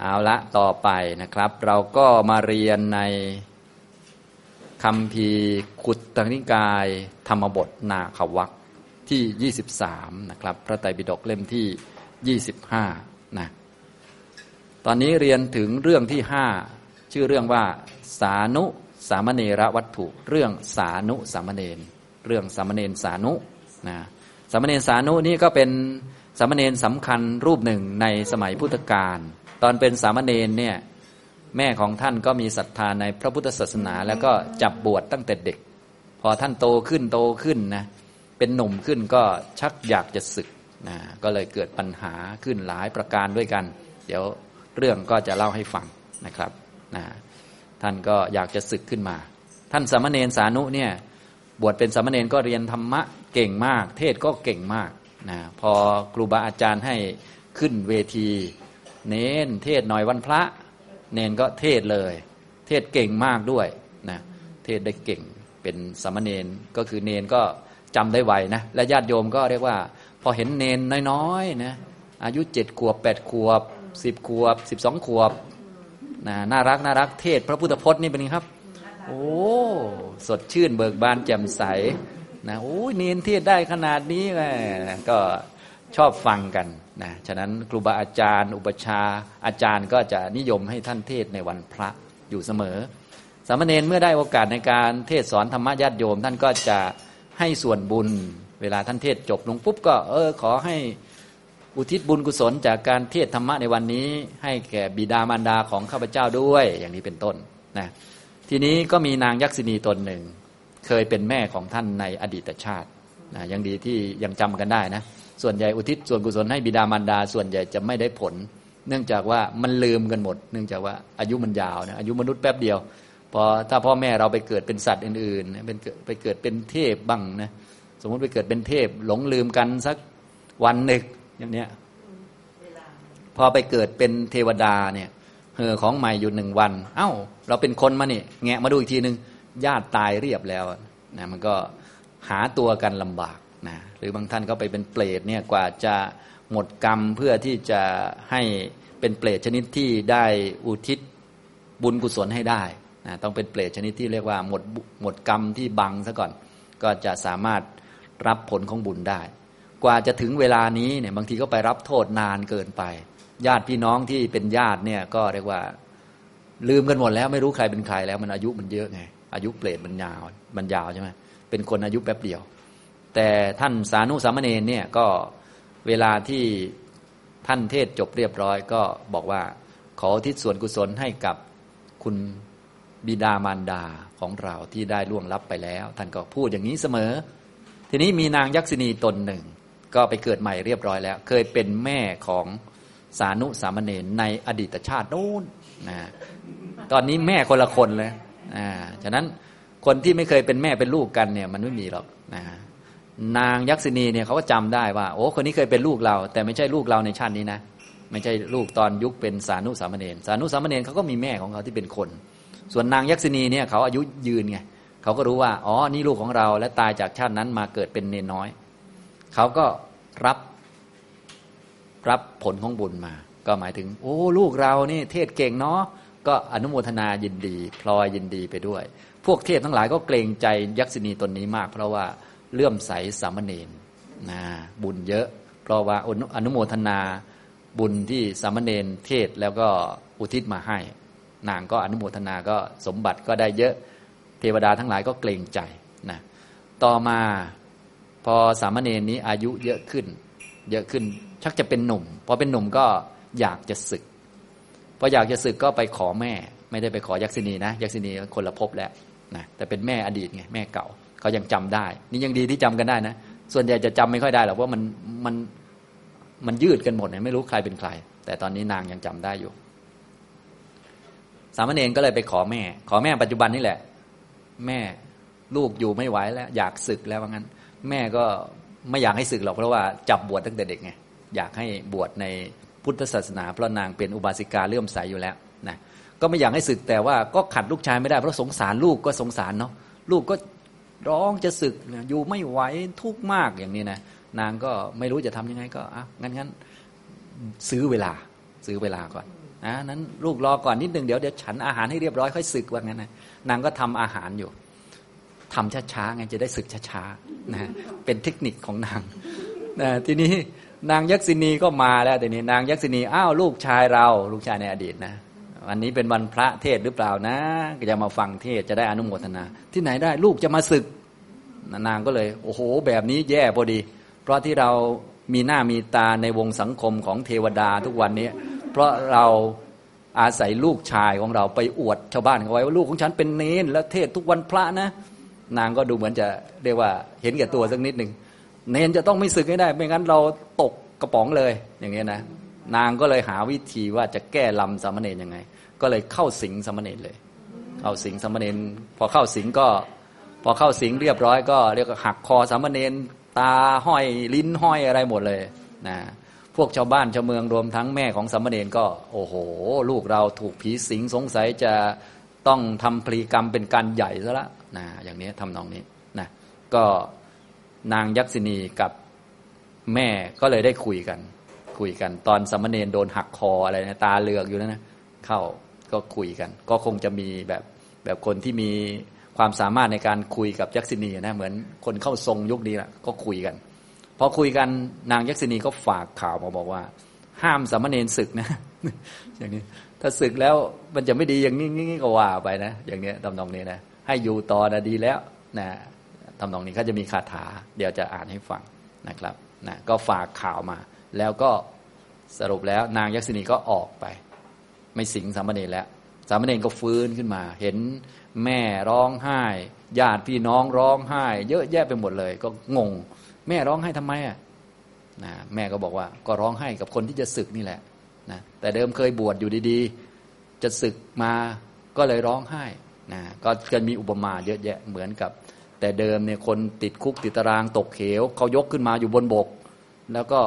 เอาละต่อไปนะครับ เราก็มาเรียนในคำพีขุดตตนิกาย ธรรมบทนาขวักที่ 23 นะครับ พระไตรปิฎกเล่มที่ 25 นะ ตอนนี้เรียนถึงเรื่องที่ 5 ชื่อเรื่องว่า สานุสามเณรวัตถุ เรื่องสานุสามเณรเรื่องสามเณรสานุนะสามเณรสานุนี่ก็เป็นสามเณรสำคัญรูปหนึ่งในสมัยพุทธกาล ตอนเป็นสามเณรเนี่ยแม่ของท่านก็มีศรัทธาในพระพุทธศาสนา แล้วก็จับบวชตั้งแต่เด็ก พอท่านโตขึ้นโตขึ้นนะเป็นหนุ่มขึ้นก็ชักอยากจะศึกนะก็เลยเกิดปัญหาขึ้นหลายประการด้วยกัน เดี๋ยวเรื่องก็จะเล่าให้ฟังนะครับนะท่านก็อยากจะศึกขึ้นมา ท่านสามเณรสานุเนี่ยบวชเป็นสามเณรก็เรียนธรรมะเก่งมาก เทศก็เก่งมากนะพอครูบาอาจารย์ให้ขึ้นเวที เน้นเทศหน่อยวันพระ เนนก็เทศเลย เทศเก่งมากด้วยนะเทศได้เก่งเป็นสามเณรก็คือเนนก็จำได้ไวนะและญาติโยมก็เรียกว่า พอเห็นเนนน้อยๆนะอายุเจ็ดขวบแปดขวบสิบขวบสิบสองขวบนะน่ารักน่ารักเทศพระพุทธพจน์นี่เป็นไงครับ โอ้สดชื่นเบิกบานแจ่มใสนะโอ้ยเนนเทศได้ขนาดนี้แหมก็ชอบฟังกัน นะฉะนั้นครูบาอาจารย์ อุปชาอาจารย์ก็จะนิยมให้ท่านเทศในวันพระอยู่เสมอ สามเณรเมื่อได้โอกาสในการเทศสอนธรรมะญาติโยม ท่านก็จะให้ส่วนบุญ เวลาท่านเทศจบลงปุ๊บก็เออขอให้อุทิศบุญกุศลจากการเทศธรรมะในวันนี้ ให้แก่บิดามารดาของข้าพเจ้าด้วยอย่างนี้เป็นต้นนะทีนี้ก็มีนางยักษินีตนหนึ่ง เคยเป็นแม่ของท่านในอดีตชาตินะยังดีที่ยังจำกันได้นะ ส่วนใหญ่อุทิศส่วนกุศลให้บิดามารดา ส่วนใหญ่จะไม่ได้ผล เนื่องจากว่ามันลืมกันหมด เนื่องจากว่าอายุมันยาวนะอายุมนุษย์แป๊บเดียวพอถ้าพ่อแม่เราไปเกิดเป็นสัตว์อื่นๆเป็นไปเกิดเป็นเทพบ้างนะสมมติไปเกิดเป็นเทพ หลงลืมกันสักวันหนึ่งอย่างเนี้ยพอไปเกิดเป็นเทวดาเนี่ยเฮอของใหม่อยู่หนึ่งวัน เอ้า เราเป็นคนมาเนี่ยแงะมาดูอีกทีหนึ่งญาติตายเรียบแล้วนะมันก็หาตัวกันลำบาก นะหรือบางท่านก็ไปเป็นเปรตเนี่ยกว่าจะหมดกรรมเพื่อที่จะให้เป็นเปรตชนิดที่ได้อุทิศบุญกุศลให้ได้นะต้องเป็นเปรตชนิดที่เรียกว่าหมดหมดกรรมที่บังซะก่อน ก็จะสามารถรับผลของบุญได้ กว่าจะถึงเวลานี้เนี่ยบางทีก็ไปรับโทษนานเกินไป ญาติพี่น้องที่เป็นญาติเนี่ยก็เรียกว่าลืมกันหมดแล้วไม่รู้ใครเป็นใครแล้วมันอายุมันเยอะไงอายุเปรตมันยาวมันยาวใช่ไหมเป็นคนอายุแป๊บเดียว แต่ท่านสานุสามเณรเนี่ยก็เวลาที่ท่านเทศจบเรียบร้อย ก็บอกว่า ขอทิศส่วนกุศลให้กับคุณบิดามารดาของเราที่ได้ล่วงลับไปแล้ว ท่านก็พูดอย่างนี้เสมอ ทีนี้มีนางยักษินีตนหนึ่ง ก็ไปเกิดใหม่เรียบร้อยแล้ว เคยเป็นแม่ของสานุสามเณรในอดีตชาติโน้นนะตอนนี้แม่คนละคนเลยอ่าฉะนั้นคนที่ไม่เคยเป็นแม่เป็นลูกกันเนี่ย มันไม่มีหรอกนะ นางยักษินีเนี่ยเขาก็จำได้ว่าโอ้คนนี้เคยเป็นลูกเรา แต่ไม่ใช่ลูกเราในชาตินี้นะไม่ใช่ลูกตอนยุคเป็นสานุสามเณรสานุสามเณรเขาก็มีแม่ของเขาที่เป็นคน ส่วนนางยักษินีเนี่ยเขาอายุยืนไงเขาก็รู้ว่าอ๋อนี่ลูกของเราและตายจากชาตินั้นมาเกิดเป็นเนนน้อย เขาก็รับรับผลของบุญมา ก็หมายถึง โอ้ลูกเรานี่เทศเก่งเนาะก็อนุโมทนายินดี พลอยยินดีไปด้วย พวกเทพทั้งหลายก็เกรงใจยักษินีตนนี้มาก เพราะว่า เลื่อมใสสามเณรนะบุญเยอะ เพราะว่าอนุโมทนาบุญที่สามเณรเทศแล้วก็อุทิศมาให้ นางก็อนุโมทนาก็สมบัติก็ได้เยอะเทวดาทั้งหลายก็เกรงใจนะต่อมาพอสามเณรนี้อายุเยอะขึ้น เยอะขึ้นชักจะเป็นหนุ่มพอเป็นหนุ่มก็อยากจะศึกพออยากจะศึกก็ไปขอแม่ ไม่ได้ไปขอยักษินีนะยักษินีคนละภพแล้วนะแต่เป็นแม่อดีตไงแม่เก่า เขายังจำได้ นี่ยังดีที่จำกันได้นะ ส่วนใหญ่จะจำไม่ค่อยได้หรอกว่ามันมันมันยืดกันหมดเนี่ยไม่รู้ใครเป็นใคร แต่ตอนนี้นางยังจำได้อยู่ สามเณรก็เลยไปขอแม่ ขอแม่ปัจจุบันนี่แหละ แม่ลูกอยู่ไม่ไหวแล้ว อยากศึกแล้วว่างั้น แม่ก็ไม่อยากให้ศึกหรอกเพราะว่าจับบวชตั้งแต่เด็กไงอยากให้บวชในพุทธศาสนา เพราะนางเป็นอุบาสิกาเลื่อมใสยอยู่แล้วนะก็ไม่อยากให้ศึกแต่ว่าก็ขัดลูกชายไม่ได้เพราะสงสารลูกก็สงสารเนาะลูกก็ ร้องจะศึกอยู่ไม่ไหวทุกข์มากอย่างนี้นะนางก็ไม่รู้จะทํำยังไงก็อะงั้นงั้นซื้อเวลา ซื้อเวลาก่อนนะนั้นลูกรอก่อนนิดนึงเดี๋ยวเดี๋ยวฉันอาหารให้เรียบร้อยค่อยศึกว่างั้นนะนางก็ทำอาหารอยู่ทำช้าๆไงจะได้ศึกช้าๆนะเป็นเทคนิคของนางนะทีนี้นางยักษินีก็มาแล้วทีนี้นางยักษินีอ้าวลูกชายเรา ลูกชายในอดีตนะ วันนี้เป็นวันพระเทศหรือเปล่านะ ก็จะมาฟังเทศจะได้อนุโมทนา ที่ไหนได้ลูกจะมาศึก นางก็เลย โอ้โห แบบนี้แย่พอดี เพราะที่เรามีหน้ามีตาในวงสังคมของเทวดาทุกวันนี้ เพราะเราอาศัยลูกชายของเราไปอวดชาวบ้านเขาไว้ว่าลูกของฉันเป็นเนนแล้วเทศทุกวันพระนะ นางก็ดูเหมือนจะเรียกว่าเห็นแก่ตัวสักนิดหนึ่งเนนจะต้องไม่ศึกให้ได้ ไม่งั้นเราตกกระป๋องเลยอย่างเงี้ยนะนางก็เลยหาวิธีว่าจะแก้ลำสามเณรยังไง ก็เลยเข้าสิงสามเณรเลย เข้าสิงสามเณรพอเข้าสิงก็ พอเข้าสิงเรียบร้อยก็เรียกหักคอสามเณรตาห้อยลิ้นห้อยอะไรหมดเลยนะพวกชาวบ้านชาวเมืองรวมทั้งแม่ของสามเณรก็ โอ้โห ลูกเราถูกผีสิงสงสัยจะต้องทำพลีกรรมเป็นการใหญ่ซะละนะอย่างนี้ทำนองนี้นะก็นางยักษินีกับแม่ก็เลยได้คุยกัน คุยกัน ตอนสมณเณรโดนหักคออะไรนะตาเลือกอยู่แล้วนะเข้า ก็คุยกัน ก็คงจะมีแบบแบบคนที่มีความสามารถในการคุยกับยักษินีนะเหมือนคนเข้าทรงยุคนี้แหละก็คุยกันพอคุยกันนางยักษินีก็ฝากข่าวมาบอกว่า ห้ามสามเณรศึกนะ อย่างนี้ ถ้าศึกแล้วมันจะไม่ดีอย่างนี้งี้ก็ว่าไปนะ อย่างนี้ตำนองนี้นะ ให้อยู่ต่อนะดีแล้วนะทำนองนี้เขาจะมีคาถา เดี๋ยวจะอ่านให้ฟังนะครับนะก็ฝากข่าวมา แล้วก็สรุปแล้วนางยักษินีก็ออกไป ไม่สิงสามเณรแล้ว สามเณรก็ฟื้นขึ้นมา เห็นแม่ร้องไห้ ญาติพี่น้องร้องไห้ เยอะแยะไปหมดเลย ก็งง แม่ร้องไห้ทำไมอะนะแม่ก็บอกว่าก็ร้องไห้กับคนที่จะศึกนี่แหละนะแต่เดิมเคยบวชอยู่ดีๆ จะศึกมาก็เลยร้องไห้นะก็จะมีอุปมาเยอะแยะเหมือนกับ แต่เดิมเนี่ยคนติดคุกติดตารางตกเขวเขายกขึ้นมาอยู่บนบก แล้วก็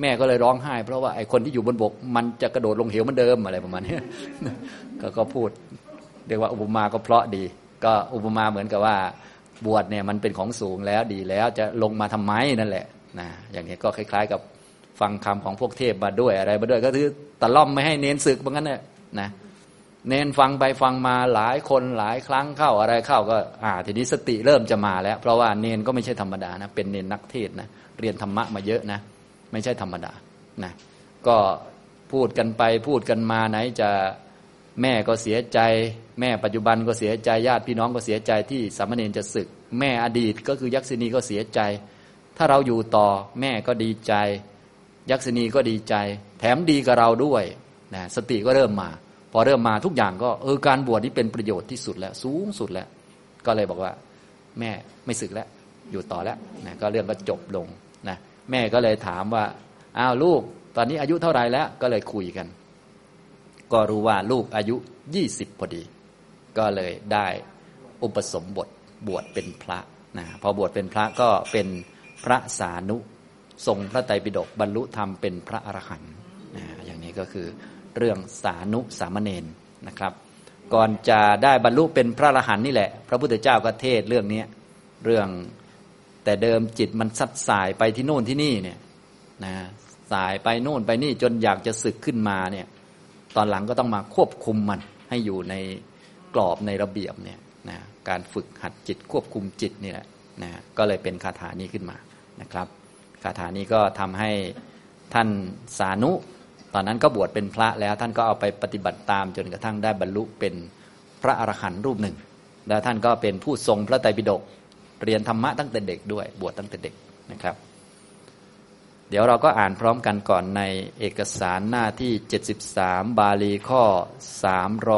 แม่ก็เลยร้องไห้ เพราะว่าไอ้คนที่อยู่บนบก มันจะกระโดดลงเหวเหมือนเดิมอะไรประมาณนี้ก็ก็พูดเรียกว่าอุปมาก็เพราะดี ก็อุปมาเหมือนกับว่า บวชเนี่ยมันเป็นของสูงแล้วดีแล้วจะลงมาทำไมนั่นแหละนะอย่างนี้ก็คล้าย ๆ กับฟังคำของพวกเทพมาด้วยอะไรมาด้วยก็คือตะล่อมไม่ให้เน้นศึกเหมือนกันเนี่ยนะเน้นฟังไปฟังมาหลายคนหลายครั้งเข้าอะไรเข้าก็อ่าทีนี้สติเริ่มจะมาแล้ว เพราะว่าเนนก็ไม่ใช่ธรรมดานะเป็นเนนนักเทศนะเรียนธรรมะมาเยอะนะ ไม่ใช่ธรรมดานะก็พูดกันไปพูดกันมาไหนจะแม่ก็เสียใจ แม่ปัจจุบันก็เสียใจญาติพี่น้องก็เสียใจที่สามเณรจะศึก แม่อดีตก็คือยักษินีก็เสียใจ ถ้าเราอยู่ต่อแม่ก็ดีใจ ยักษินีก็ดีใจ แถมดีกับเราด้วยนะสติก็เริ่มมา พอเริ่มมาทุกอย่างก็เออการบวชนี่เป็นประโยชน์ที่สุดแล้วสูงสุดแล้ว ก็เลยบอกว่า แม่ไม่ศึกแล้ว อยู่ต่อแล้วนะก็เรื่องก็จบลงนะ แม่ก็เลยถามว่าอ้าวลูก ตอนนี้อายุเท่าไหร่แล้ว ก็เลยคุยกัน ก็รู้ว่าลูกอายุยี่สิบพอดี ก็เลยได้อุปสมบทบวชเป็นพระนะพอบวชเป็นพระก็เป็นพระสานุทรงพระไตรปิฎกบรรลุธรรมเป็นพระอรหันต์นะอย่างนี้ก็คือเรื่องสานุสามเณรนะครับ ก่อนจะได้บรรลุเป็นพระอรหันต์นี่แหละ พระพุทธเจ้าก็เทศเรื่องนี้เรื่อง แต่เดิมจิตมันสัดสายไปที่โน่นที่นี่เนี่ยนะสายไปโน่นไปนี่จนอยากจะศึกขึ้นมาเนี่ยตอนหลังก็ต้องมาควบคุมมันให้อยู่ในกรอบในระเบียบเนี่ยนะการฝึกหัดจิตควบคุมจิตนี่แหละนะก็เลยเป็นคาถานี้ขึ้นมานะครับคาถานี้ก็ทำให้ท่านสานุ ตอนนั้นก็บวชเป็นพระแล้วท่านก็เอาไปปฏิบัติตามจนกระทั่งได้บรรลุเป็นพระอรหันต์รูปหนึ่ง แล้วท่านก็เป็นผู้ทรงพระไตรปิฎก เรียนธรรมะตั้งแต่เด็กด้วย บวชตั้งแต่เด็กนะครับ เดี๋ยวเราก็อ่านพร้อมกันก่อนในเอกสารหน้าที่ 73 บาลีข้อ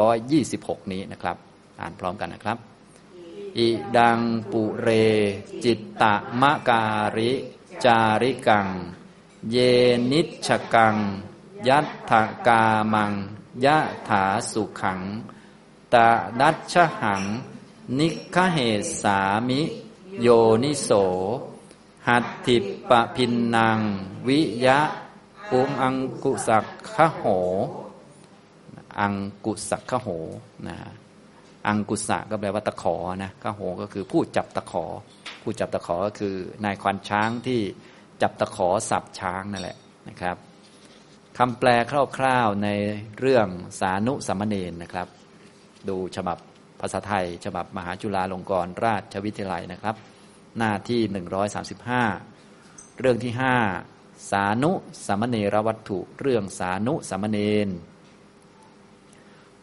326 นี้นะครับ อ่านพร้อมกันนะครับอิดังปุเร จิตตะมะการิ จาริกัง เยนิชกัง ยัตถกามังยะถาสุขังตาดัชหัง นิคเหสามิ โยนิโส หัตถิปะพินนางวิยะอุงอังกุสักขโห อังกุสักขโหนะอังกุสะก็แปลว่าตะขอนะขะโหก็คือผู้จับตะขอ ผู้จับตะขอก็คือนายควานช้างที่จับตะขอสับช้างนั่นแหละนะครับคำแปลคร่าวๆในเรื่องสานุสัมมเนนนะครับ ดูฉบับ ภาษาไทย ฉบับมหาจุฬาลงกรณราชวิทยาลัยนะครับ หน้าที่ 135 เรื่องที่ 5 สานุสัมเนรวัตถุ เรื่องสานุสัมเนน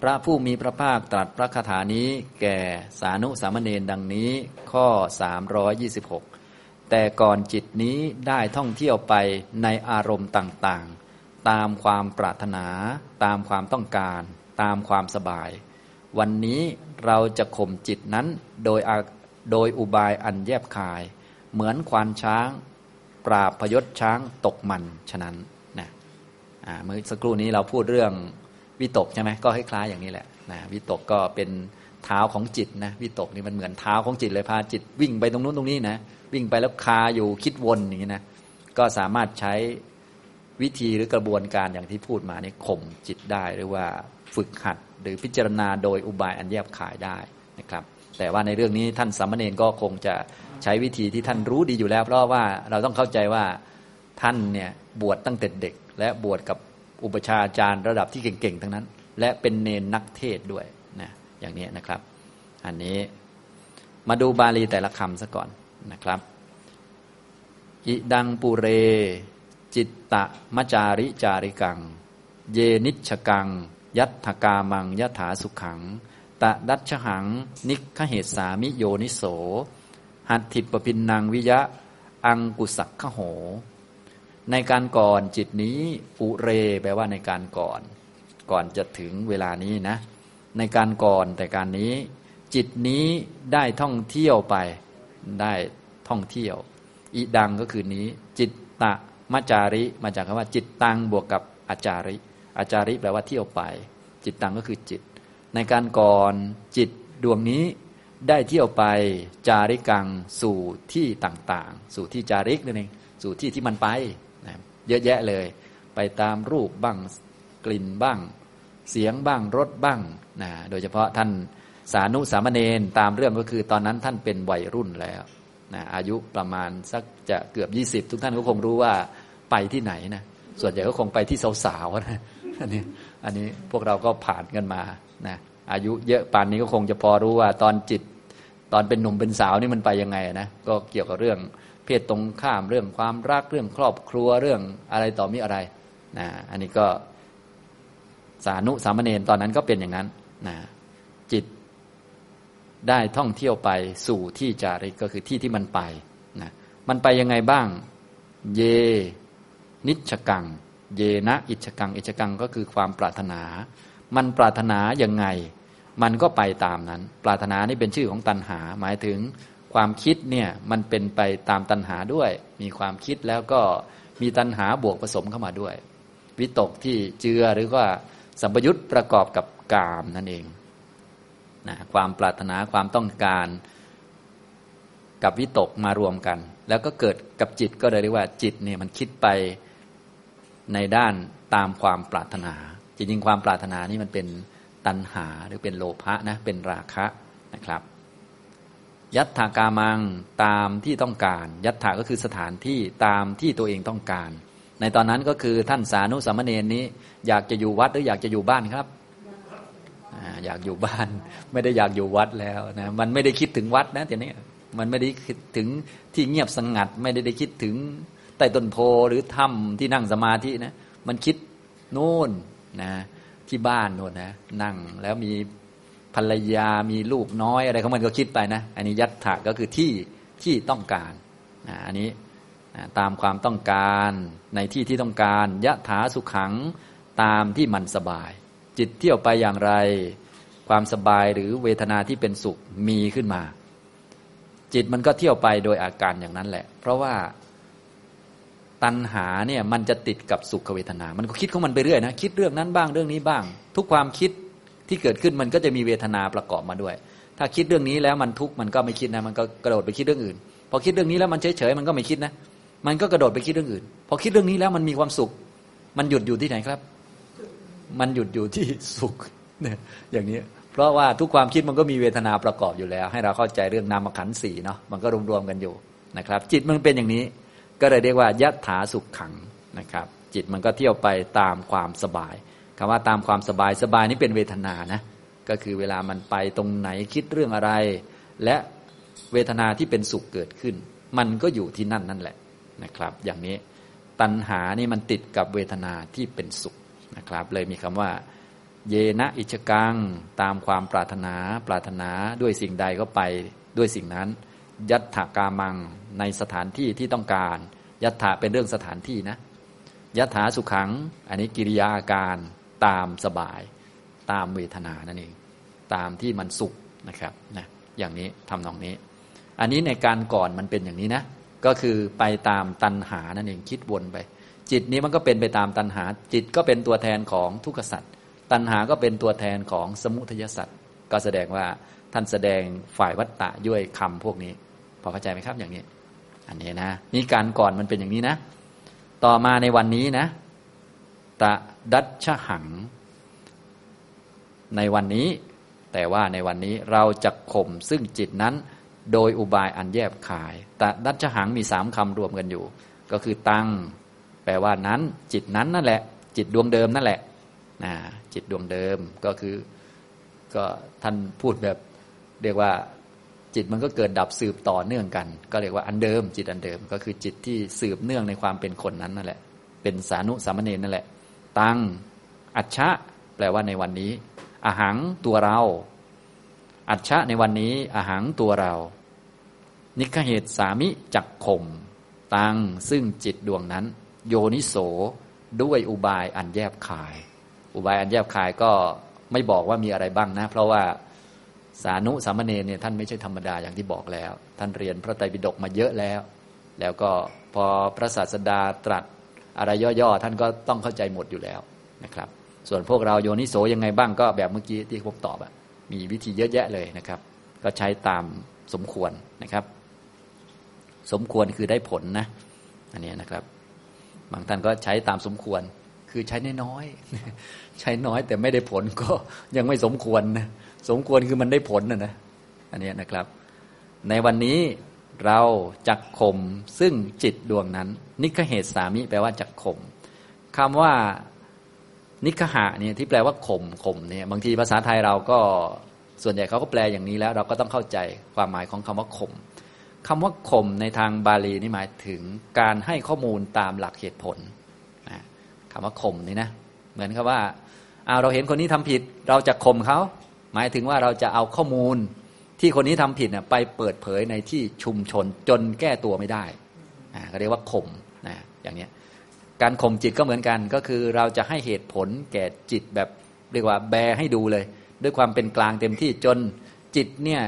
พระผู้มีพระภาคตรัสพระคาถานี้แก่สานุสามเณรดังนี้ข้อ 326 แต่ก่อนจิตนี้ได้ท่องเที่ยวไปในอารมณ์ต่างๆ ตามความปรารถนา ตามความต้องการ ตามความสบาย วันนี้เราจะข่มจิตนั้นโดยโดยอุบายอันแยบคาย เหมือนควานช้าง ปราบพยศช้างตกมันฉะนั้นนะเมื่อสักครู่นี้เราพูดเรื่องวิตกใช่ไหมก็คล้ายๆอย่างนี้แหละนะวิตกก็เป็นเท้าของจิตนะวิตกนี่มันเหมือนเท้าของจิตเลยพาจิตวิ่งไปตรงนู้นตรงนี้นะวิ่งไปแล้วคาอยู่คิดวนอย่างนี้นะก็สามารถใช้วิธีหรือกระบวนการอย่างที่พูดมานี่ข่มจิตได้หรือว่า ฝึกหัด หรือพิจารณาโดยอุบายอันแยบขายได้นะครับ แต่ว่าในเรื่องนี้ท่านสามเณรก็คงจะใช้วิธีที่ท่านรู้ดีอยู่แล้ว เพราะว่าเราต้องเข้าใจว่าท่านเนี่ยบวชตั้งแต่เด็ก และบวชกับอุปชาอาจารย์ระดับที่เก่งๆทั้งนั้น และเป็นเนนนักเทศด้วยนะอย่างนี้นะครับ อันนี้มาดูบาลีแต่ละคำซะก่อนนะครับ อิดังปุเร จิตตะมจาริจาริกัง เยนิชกัง ยัตถกามังยถาสุขัง ตะดัชหัง นิคเหตสามิโยนิโส หัตถิปปินนางวิยะ อังกุสักขโห ในการก่อนจิตนี้อุเรแปลว่าในการก่อน ก่อนจะถึงเวลานี้นะ ในการก่อนแต่การนี้ จิตนี้ได้ท่องเที่ยวไป ได้ท่องเที่ยว อีดังก็คือนี้ จิตตะมจาริ มาจากคำว่าจิตตังบวกกับอาจาริ อาจาริแปลว่าเที่ยวไป จิตตังก็คือจิต ในการก่อนจิตดวงนี้ได้เที่ยวไปจาริกังสู่ที่ต่างๆ สู่ที่จาริกนั่นเองสู่ที่ที่มันไปนะเยอะแยะเลย ไปตามรูปบ้างกลิ่นบ้าง เสียงบ้างรสบ้างนะโดยเฉพาะท่านสานุสามเณรตามเรื่องก็คือตอนนั้นท่านเป็นวัยรุ่นแล้วนะอายุประมาณสักจะเกือบยี่สิบทุกท่านก็คงรู้ว่าไปที่ไหนนะส่วนใหญ่ก็คงไปที่สาวๆนะ อันนี้อันนี้พวกเราก็ผ่านกันมานะอายุเยอะป่านนี้ก็คงจะพอรู้ว่าตอนจิต ตอนเป็นหนุ่มเป็นสาวนี่มันไปยังไงนะก็เกี่ยวกับเรื่องเพศตรงข้ามเรื่องความรักเรื่องครอบครัวเรื่องอะไรต่อมีอะไรนะอันนี้ก็สานุสามเณรตอนนั้นก็เป็นอย่างนั้นนะจิตได้ท่องเที่ยวไปสู่ที่จาริกก็คือที่ที่มันไปนะมันไปยังไงบ้าง เย นิชกัง เยนะอิชกัง อิชกังก็คือความปรารถนา มันปรารถนายังไง มันก็ไปตามนั้น ปรารถนานี่เป็นชื่อของตัณหา หมายถึงความคิดเนี่ยมันเป็นไปตามตัณหาด้วย มีความคิดแล้วก็มีตัณหาบวกผสมเข้ามาด้วย วิตกที่เจือหรือว่าสัมปยุตประกอบกับกามนั่นเองนะความปรารถนาความต้องการกับวิตกมารวมกัน แล้วก็เกิดกับจิตก็เลยเรียกว่าจิตเนี่ยมันคิดไป ในด้านตามความปรารถนา จริงๆ ความปรารถนานี่มันเป็นตัณหาหรือเป็นโลภะนะเป็นราคะนะครับ ยัตถากามังตามที่ต้องการ ยัตถาก็คือสถานที่ตามที่ตัวเองต้องการ ในตอนนั้นก็คือท่านสานุสามเณรนี้ อยากจะอยู่วัดหรืออยากจะอยู่บ้านครับอยากอยู่บ้าน ไม่ได้อยากอยู่วัดแล้วนะมันไม่ได้คิดถึงวัดนะทีนี้มันไม่ได้คิดถึงที่เงียบสงัด ไม่ได้ได้คิดถึง ต้ต้นโพหรือถ้าที่นั่งสมาธินะ มันคิดโน่นนะที่บ้านโน่นนะนั่งแล้วมีภรรยามีลูกน้อยอะไรของมันก็คิดไปนะ อันนี้ยัตถะก็คือที่ที่ต้องการนะอันนี้นะตามความต้องการในที่ที่ต้องการยะถาสุขังตามที่มันสบาย จิตเที่ยวไปอย่างไร ความสบายหรือเวทนาที่เป็นสุขมีขึ้นมา จิตมันก็เที่ยวไปโดยอาการอย่างนั้นแหละ เพราะว่า ตัณหาเนี่ยมันจะติดกับสุขเวทนา มันก็คิดของมันไปเรื่อยนะคิดเรื่องนั้นบ้างเรื่องนี้บ้าง ทุกความคิดที่เกิดขึ้นมันก็จะมีเวทนาประกอบมาด้วย ถ้าคิดเรื่องนี้แล้วมันทุกข์มันก็ไม่คิดนะมันก็กระโดดไปคิดเรื่องอื่น พอคิดเรื่องนี้แล้วมันเฉยเฉยมันก็ไม่คิดนะ มันก็กระโดดไปคิดเรื่องอื่น พอคิดเรื่องนี้แล้วมันมีความสุข มันหยุดอยู่ที่ไหนครับ มันหยุดอยู่ที่สุขเนี่ยอย่างนี้เพราะว่าทุกความคิดมันก็มีเวทนาประกอบอยู่แล้ว ให้เราเข้าใจเรื่องนามขันธ์สี่เนาะมันก็รวมๆกันอยู่นะครับ จิตมันเป็นอย่างนี้ ก็เลยเรียกว่ายัตถาสุขขังนะครับ จิตมันก็เที่ยวไปตามความสบายคำว่าตามความสบายสบายนี่เป็นเวทนานะก็คือเวลามันไปตรงไหนคิดเรื่องอะไร และเวทนาที่เป็นสุขเกิดขึ้น มันก็อยู่ที่นั่นนั่นแหละนะครับ อย่างนี้ตัณหานี่มันติดกับเวทนาที่เป็นสุขนะครับ เลยมีคำว่า เยนะอิจกังตามความปรารถนาปรารถนาด้วยสิ่งใดก็ไปด้วยสิ่งนั้น ยัตถากามังในสถานที่ที่ต้องการ ยัตถาเป็นเรื่องสถานที่นะยัตถาสุขัง อันนี้กิริยาอาการตามสบาย ตามเวทนานั่นเอง ตามที่มันสุขนะครับนะอย่างนี้ทำนองนี้ อันนี้ในการก่อนมันเป็นอย่างนี้นะ ก็คือไปตามตัณหานั่นเองคิดวนไป จิตนี้มันก็เป็นไปตามตัณหา จิตก็เป็นตัวแทนของทุกขสัตว์ตัณหาก็เป็นตัวแทนของสมุทัยสัตว์ก็แสดงว่า ท่านแสดงฝ่ายวัตตะด้วยคำพวกนี้ พอเข้าใจไหมครับอย่างนี้ อันนี้นะนี่การก่อนมันเป็นอย่างนี้นะ ต่อมาในวันนี้นะ ตะดัชหัง ในวันนี้ แต่ว่าในวันนี้เราจะข่มซึ่งจิตนั้น โดยอุบายอันแยบขาย ตะดัชหังมีสามคำรวมกันอยู่ ก็คือตั้งแปลว่านั้น จิตนั้นนั่นแหละ จิตดวงเดิมนั่นแหละนะจิตดวงเดิมก็คือก็ท่านพูดแบบ เรียกว่าจิตมันก็เกิดดับสืบต่อเนื่องกัน ก็เรียกว่าอันเดิม จิตอันเดิมก็คือจิตที่สืบเนื่องในความเป็นคนนั้นนั่นแหละ เป็นสานุสามเณรนั่นแหละ ตังอัจฉะแปลว่าในวันนี้อาหังตัวเรา อัจฉะในวันนี้อาหังตัวเรา นิคเหตุสามิจักข่มตังซึ่งจิตดวงนั้น โยนิโสด้วยอุบายอันแยบคาย อุบายอันแยบคายก็ไม่บอกว่ามีอะไรบ้างนะ เพราะว่า สานุสามเณรเนี่ยท่านไม่ใช่ธรรมดาอย่างที่บอกแล้ว ท่านเรียนพระไตรปิฎกมาเยอะแล้ว แล้วก็พอพระศาสดาตรัสอะไรย่อๆท่านก็ต้องเข้าใจหมดอยู่แล้วนะครับ ส่วนพวกเราโยนิโสยังไงบ้างก็แบบเมื่อกี้ที่ผมตอบอะมีวิธีเยอะแยะเลยนะครับ ก็ใช้ตามสมควรนะครับ สมควรคือได้ผลนะอันนี้นะครับ บางท่านก็ใช้ตามสมควรคือใช้น้อยๆใช้น้อยแต่ไม่ได้ผลก็ยังไม่สมควรนะ สมควรคือมันได้ผลนะนะอันนี้นะครับ ในวันนี้เราจักข่มซึ่งจิตดวงนั้น นิคเหตุสามิแปลว่าจักข่มคำว่านิคหะเนี่ยที่แปลว่าข่มข่มเนี่ยบางทีภาษาไทยเราก็ส่วนใหญ่เขาก็แปลอย่างนี้แล้ว เราก็ต้องเข้าใจความหมายของคำว่าข่มคำว่าข่มในทางบาลีนี่หมายถึงการให้ข้อมูลตามหลักเหตุผลนะคำว่าข่มนี่นะเหมือนกับว่าเอาเราเห็นคนนี้ทำผิด เราจะข่มเขา หมายถึงว่าเราจะเอาข้อมูลที่คนนี้ทำผิดเนี่ยไปเปิดเผยในที่ชุมชนจนแก้ตัวไม่ได้อ่าก็เรียกว่าข่มนะอย่างนี้การข่มจิตก็เหมือนกัน ก็คือเราจะให้เหตุผลแก่จิตแบบเรียกว่าแบให้ดูเลย ด้วยความเป็นกลางเต็มที่จนจิตเนี่ย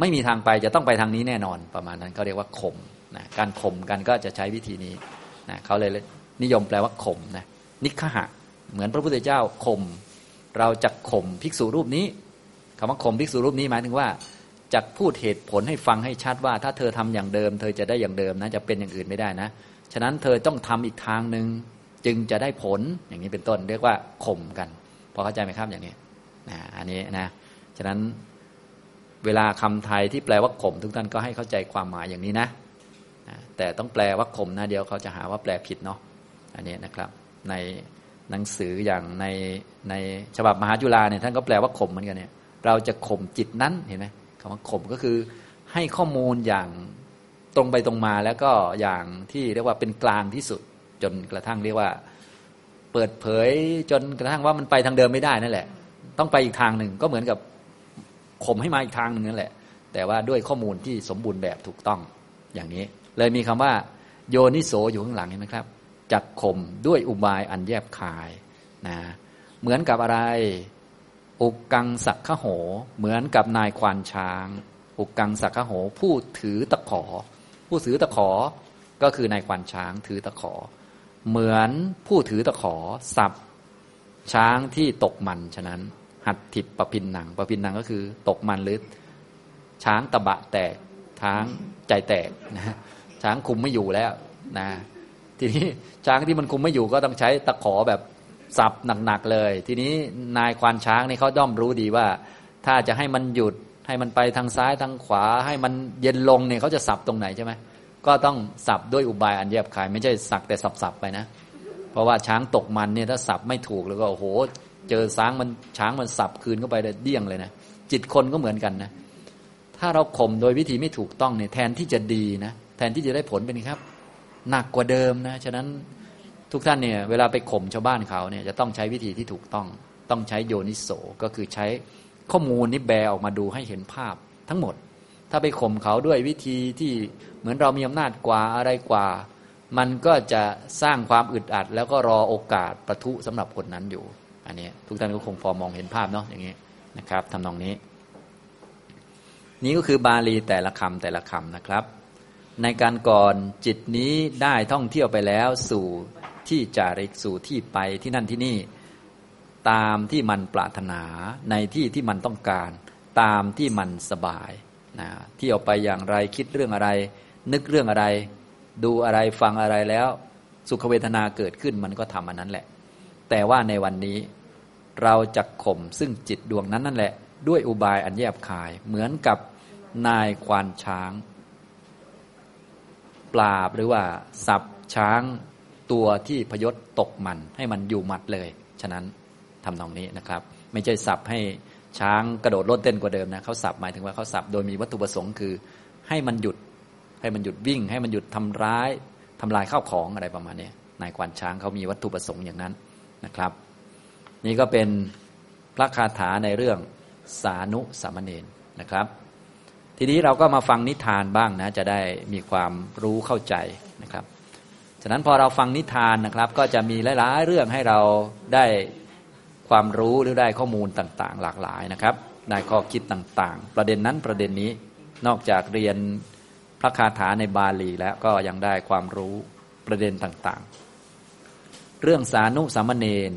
ไม่มีทางไปจะต้องไปทางนี้แน่นอนประมาณนั้นเขาเรียกว่าข่มนะการข่มกันก็จะใช้วิธีนี้นะเขาเลยนิยมแปลว่าข่มนะนิคหะ เหมือนพระพุทธเจ้าข่ม เราจะข่มภิกษุรูปนี้คำว่าข่มภิกษุรูปนี้หมายถึงว่าจะพูดเหตุผลให้ฟังให้ชัดว่า ถ้าเธอทำอย่างเดิม เธอจะได้อย่างเดิมนะจะเป็นอย่างอื่นไม่ได้นะ ฉะนั้นเธอต้องทำอีกทางหนึ่งจึงจะได้ผลอย่างนี้เป็นต้น เรียกว่าข่มกันพอเข้าใจไหมครับอย่างนี้นะอันนี้นะฉะนั้นเวลาคำไทยที่แปลว่าข่มทุกท่านก็ให้เข้าใจความหมายอย่างนี้นะแต่ต้องแปลว่าข่มนะเดียวเขาจะหาว่าแปลผิดเนาะอันนี้นะครับใน หนังสืออย่างในในฉบับมหาจุฬาเนี่ยท่านก็แปลว่าข่มเหมือนกันเนี่ย เราจะข่มจิตนั้นเห็นไหมคำว่าข่มก็คือให้ข้อมูลอย่างตรงไปตรงมาแล้วก็อย่างที่เรียกว่าเป็นกลางที่สุดจนกระทั่งเรียกว่า เปิดเผยจนกระทั่งว่ามันไปทางเดิมไม่ได้นั่นแหละ ต้องไปอีกทางหนึ่งก็เหมือนกับข่มให้มาอีกทางหนึ่งนั่นแหละ แต่ว่าด้วยข้อมูลที่สมบูรณ์แบบถูกต้องอย่างนี้ เลยมีคำว่า โยนิโสอยู่ข้างหลังเห็นไหมครับ จักข่มด้วยอุบายอันแยบคายนะเหมือนกับอะไร อุกกังสักขโห เหมือนกับนายควานช้าง อุกกังสักขโห ผู้ถือตะขอ ผู้ถือตะขอก็คือนายควานช้างถือตะขอ เหมือนผู้ถือตะขอสับช้างที่ตกมันฉะนั้น หัดถิบประพินหนังประพินหนังก็คือ ตกมันหรือช้างตะบะแตกช้างใจแตกนะช้างคุมไม่อยู่แล้วนะ ทีนี้ช้างที่มันคุมไม่อยู่ก็ต้องใช้ตะขอแบบสับหนักๆเลย ทีนี้นายควานช้างนี่เขาย่อมรู้ดีว่า ถ้าจะให้มันหยุดให้มันไปทางซ้ายทางขวา ให้มันเย็นลงเนี่ยเขาจะสับตรงไหนใช่ไหมก็ต้องสับด้วยอุบายอันแยบคาย ไม่ใช่สักแต่สับๆไปนะ เพราะว่าช้างตกมันเนี่ยถ้าสับไม่ถูกแล้วก็โอ้โห เจอช้างมันช้างมันสับคืนเข้าไปเลยเดี้ยงเลยนะจิตคนก็เหมือนกันนะถ้าเราข่มโดยวิธีไม่ถูกต้องเนี่ยแทนที่จะดีนะแทนที่จะได้ผลเป็นครับ หนักกว่าเดิมนะ ฉะนั้นทุกท่านเนี่ยเวลาไปข่มชาวบ้านเขาเนี่ยจะต้องใช้วิธีที่ถูกต้องต้องใช้โยนิโสก็คือใช้ข้อมูลนี้แบออกมาดูให้เห็นภาพทั้งหมด ถ้าไปข่มเขาด้วยวิธีที่เหมือนเรามีอำนาจกว่าอะไรกว่า มันก็จะสร้างความอึดอัด แล้วก็รอโอกาสประทุสำหรับคนนั้นอยู่ อันนี้ทุกท่านก็คงพอมองเห็นภาพเนาะอย่างนี้นะครับทำนองนี้ นี้ก็คือบาลีแต่ละคำแต่ละคำนะครับ ในการก่อนจิตนี้ได้ท่องเที่ยวไปแล้วสู่ที่จาริกสู่ที่ไปที่นั่นที่นี่ตามที่มันปรารถนาในที่ที่มันต้องการ ตามที่มันสบายนะเที่ยวไปอย่างไรคิดเรื่องอะไร นึกเรื่องอะไร ดูอะไรฟังอะไรแล้ว สุขเวทนาเกิดขึ้นมันก็ทำอันนั้นแหละ แต่ว่าในวันนี้เราจะข่มซึ่งจิตดวงนั้นนั่นแหละ ด้วยอุบายอันแยบคายเหมือนกับนายควานช้าง ปราบหรือว่าสับช้างตัวที่พยศตกมัน ให้มันอยู่หมัดเลย ฉะนั้นทำนองนี้นะครับ ไม่ใช่สับให้ช้างกระโดดโลดเต้นกว่าเดิมนะเขาสับหมายถึงว่าเขาสับโดยมีวัตถุประสงค์คือ ให้มันหยุดให้มันหยุดวิ่ง ให้มันหยุดทำร้ายทำลายข้าวของอะไรประมาณนี้นายควานช้างเขามีวัตถุประสงค์อย่างนั้นนะครับ นี่ก็เป็นพระคาถาในเรื่องสานุสามเณรนะครับ ทีนี้เราก็มาฟังนิทานบ้างนะจะได้มีความรู้เข้าใจนะครับ ฉะนั้นพอเราฟังนิทานนะครับ ก็จะมีหลายๆเรื่องให้เราได้ความรู้หรือได้ข้อมูลต่างๆ หลากหลายนะครับ ได้ข้อคิดต่างๆ ประเด็นนั้นประเด็นนี้นอกจากเรียนพระคาถาในบาลีแล้วก็ยังได้ความรู้ประเด็นต่างๆ เรื่องสานุสามเณร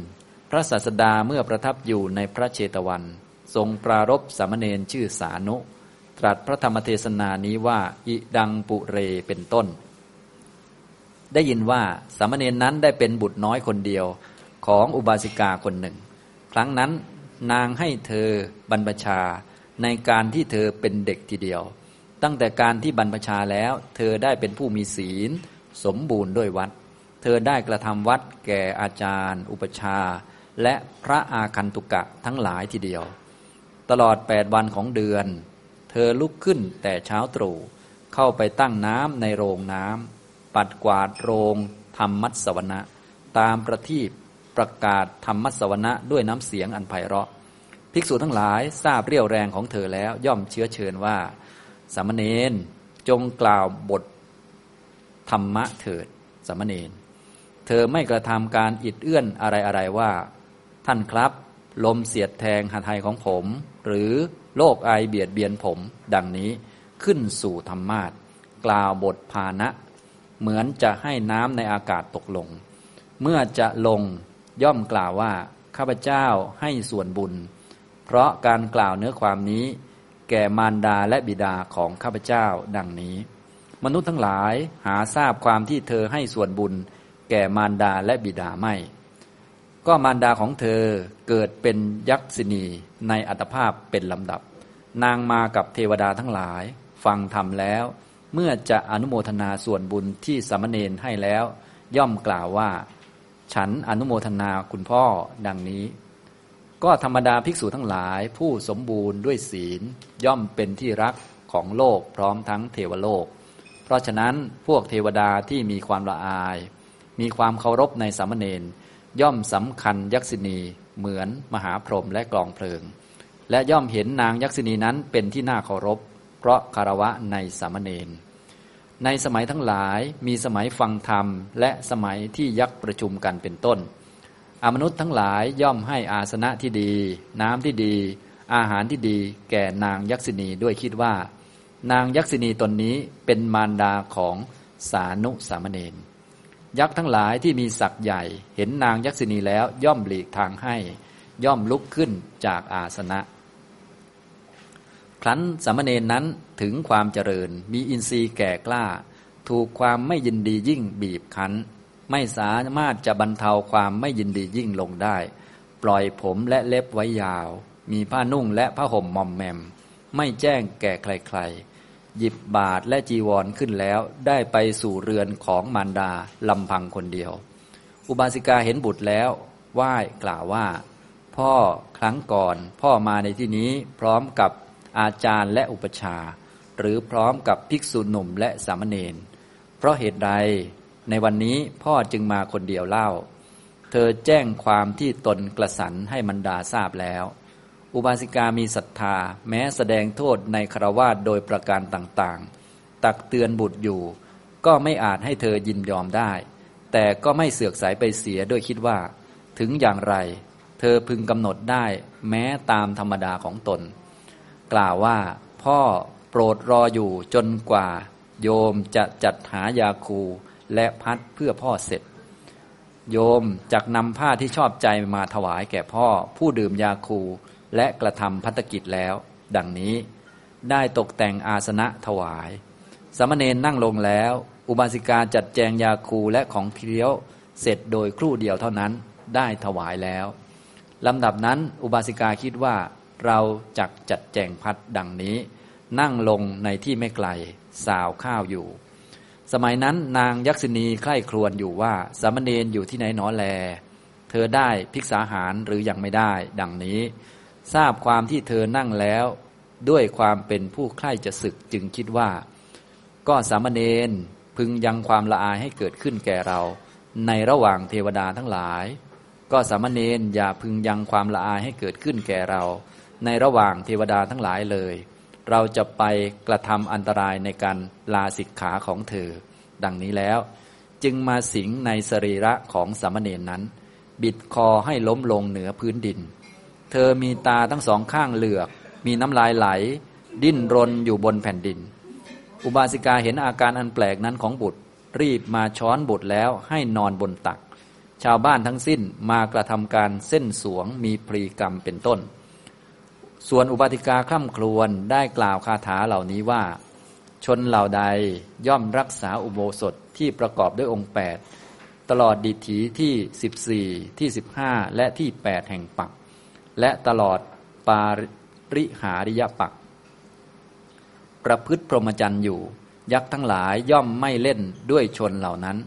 พระศาสดาเมื่อประทับอยู่ในพระเชตวัน ทรงปรารบสามเณรชื่อสานุ ตรัสพระธรรมเทศนานี้ว่าอิดังปุเรเป็นต้น ได้ยินว่าสามเณรนั้นได้เป็นบุตรน้อยคนเดียวของอุบาสิกาคนหนึ่ง ครั้งนั้นนางให้เธอบรรพชาในการที่เธอเป็นเด็กทีเดียว ตั้งแต่การที่บรรพชาแล้ว เธอได้เป็นผู้มีศีล สมบูรณ์ด้วยวัด เธอได้กระทำวัดแก่อาจารย์ อุปชา และพระอาคันตุกะทั้งหลายทีเดียว ตลอดแปดวันของเดือน เธอลุกขึ้นแต่เช้าตรู่เข้าไปตั้งน้ำในโรงน้ำปัดกวาดโรงทำมัสวนะตามประทีปประกาศธรรมสวนะด้วยน้ำเสียงอันไพเราะ ภิกษุทั้งหลายทราบเรี่ยวแรงของเธอแล้วย่อมเชื้อเชิญว่า สามเณรจงกล่าวบทธรรมะเถิด สามเณรเธอไม่กระทำการอิดเอื้อนอะไรอะไรว่า ท่านครับ ลมเสียดแทงหัตถยของผม หรือ โรคไอเบียดเบียนผม ดังนี้ขึ้นสู่ธรรมาทกล่าวบทภาณะ เหมือนจะให้น้ำในอากาศตกลง เมื่อจะลงย่อมกล่าวว่า ข้าพเจ้าให้ส่วนบุญ เพราะการกล่าวเนื้อความนี้ แก่มารดาและบิดาของข้าพเจ้าดังนี้ มนุษย์ทั้งหลายหาทราบความที่เธอให้ส่วนบุญ แก่มารดาและบิดาไม่ ก็มารดาของเธอเกิดเป็นยักษินีในอัตภาพเป็นลำดับ นางมากับเทวดาทั้งหลาย ฟังธรรมแล้ว เมื่อจะอนุโมทนาส่วนบุญที่สามเณรให้แล้ว ย่อมกล่าวว่า ฉันอนุโมทนาคุณพ่อดังนี้ ก็ธรรมดาภิกษุทั้งหลายผู้สมบูรณ์ด้วยศีล ย่อมเป็นที่รักของโลกพร้อมทั้งเทวโลก เพราะฉะนั้นพวกเทวดาที่มีความละอาย มีความเคารพในสามเณร ย่อมสำคัญยักษินีเหมือนมหาพรหมและกลองเพลิง และย่อมเห็นนางยักษินีนั้นเป็นที่น่าเคารพ เพราะคารวะในสามเณรในสมัยทั้งหลายมีสมัยฟังธรรม และสมัยที่ยักษ์ประชุมกันเป็นต้น อมนุษย์ทั้งหลายย่อมให้อาสนะที่ดี น้ำที่ดี อาหารที่ดี แก่นางยักษินีด้วยคิดว่า นางยักษินีตนนี้เป็นมารดาของสานุสามเณร ยักษ์ทั้งหลายที่มีศักย์ใหญ่ เห็นนางยักษินีแล้วย่อมหลีกทางให้ ย่อมลุกขึ้นจากอาสนะ ครั้นสามเณรนั้นถึงความเจริญ มีอินทรีย์แก่กล้า ถูกความไม่ยินดียิ่งบีบคั้น ไม่สามารถจะบรรเทาความไม่ยินดียิ่งลงได้ ปล่อยผมและเล็บไว้ยาว มีผ้านุ่งและผ้าห่มมอมแมม ไม่แจ้งแก่ใครๆ หยิบบาทและจีวรขึ้นแล้ว ได้ไปสู่เรือนของมารดาลำพังคนเดียว อุบาสิกาเห็นบุตรแล้วไหว้กล่าวว่า พ่อครั้งก่อนพ่อมาในที่นี้พร้อมกับอาจารย์และอุปชา หรือพร้อมกับภิกษุหนุ่มและสามเณรเพราะเหตุใดในวันนี้พ่อจึงมาคนเดียวเล่า เธอแจ้งความที่ตนกระสันให้มันดาทราบแล้ว อุบาสิกามีศรัทธา แม้แสดงโทษในครวาสโดยประการต่างๆ ตักเตือนบุตรอยู่ ก็ไม่อาจให้เธอยินยอมได้ แต่ก็ไม่เสือกสายไปเสียด้วยคิดว่า ถึงอย่างไร เธอพึงกำหนดได้ แม้ตามธรรมดาของตน กล่าวว่า พ่อโปรดรออยู่จนกว่า โยมจะจัดหายาคูและพัดเพื่อพ่อเสร็จ โยมจักนำผ้าที่ชอบใจมาถวายแก่พ่อ ผู้ดื่มยาคู และกระทำพัฒกิจแล้ว ดังนี้ได้ตกแต่งอาสนะถวาย สมณเณรนั่งลงแล้ว อุบาสิกาจัดแจงยาคูและของเคี้ยวเสร็จโดยครู่เดียวเท่านั้นได้ถวายแล้วลำดับนั้นอุบาสิกาคิดว่าเราจักจัดแจงพัดดังนี้ นั่งลงในที่ไม่ไกล สาวข้าวอยู่ สมัยนั้นนางยักษินีใคร่ครวญอยู่ว่าสามเณรอยู่ที่ไหนหนอแล เธอได้ภิกษาหารหรือยังไม่ได้ ดังนี้ ทราบความที่เธอนั่งแล้ว ด้วยความเป็นผู้ใคร่จะศึกจึงคิดว่า ก็สามเณรพึงยังความละอายให้เกิดขึ้นแก่เรา ในระหว่างเทวดาทั้งหลาย ก็สามเณรอย่าพึงยังความละอายให้เกิดขึ้นแก่เรา ในระหว่างเทวดาทั้งหลายเลย เราจะไปกระทำอันตรายในการลาสิกขาของเธอ ดังนี้แล้ว จึงมาสิงในสรีระของสามเณรนั้น บิดคอให้ล้มลงเหนือพื้นดิน เธอมีตาทั้งสองข้างเหลือก มีน้ำลายไหล ดิ้นรนอยู่บนแผ่นดิน อุบาสิกาเห็นอาการอันแปลกนั้นของบุตร รีบมาช้อนบุตรแล้วให้นอนบนตัก ชาวบ้านทั้งสิ้นมากระทำการเส้นสวงมีพรีกรรมเป็นต้น ส่วนอุบาติกาคร่ำครวญได้กล่าวคาถาเหล่านี้ว่า ชนเหล่าใดย่อมรักษาอุโบสถที่ประกอบด้วยองค์ 8 ตลอดดิถีที่ 14 ที่ 15 และที่ 8 แห่งปัก และตลอดปาริหาริยปัก ประพฤติพรหมจรรย์อยู่ ยักษ์ทั้งหลายย่อมไม่เล่นด้วยชนเหล่านั้น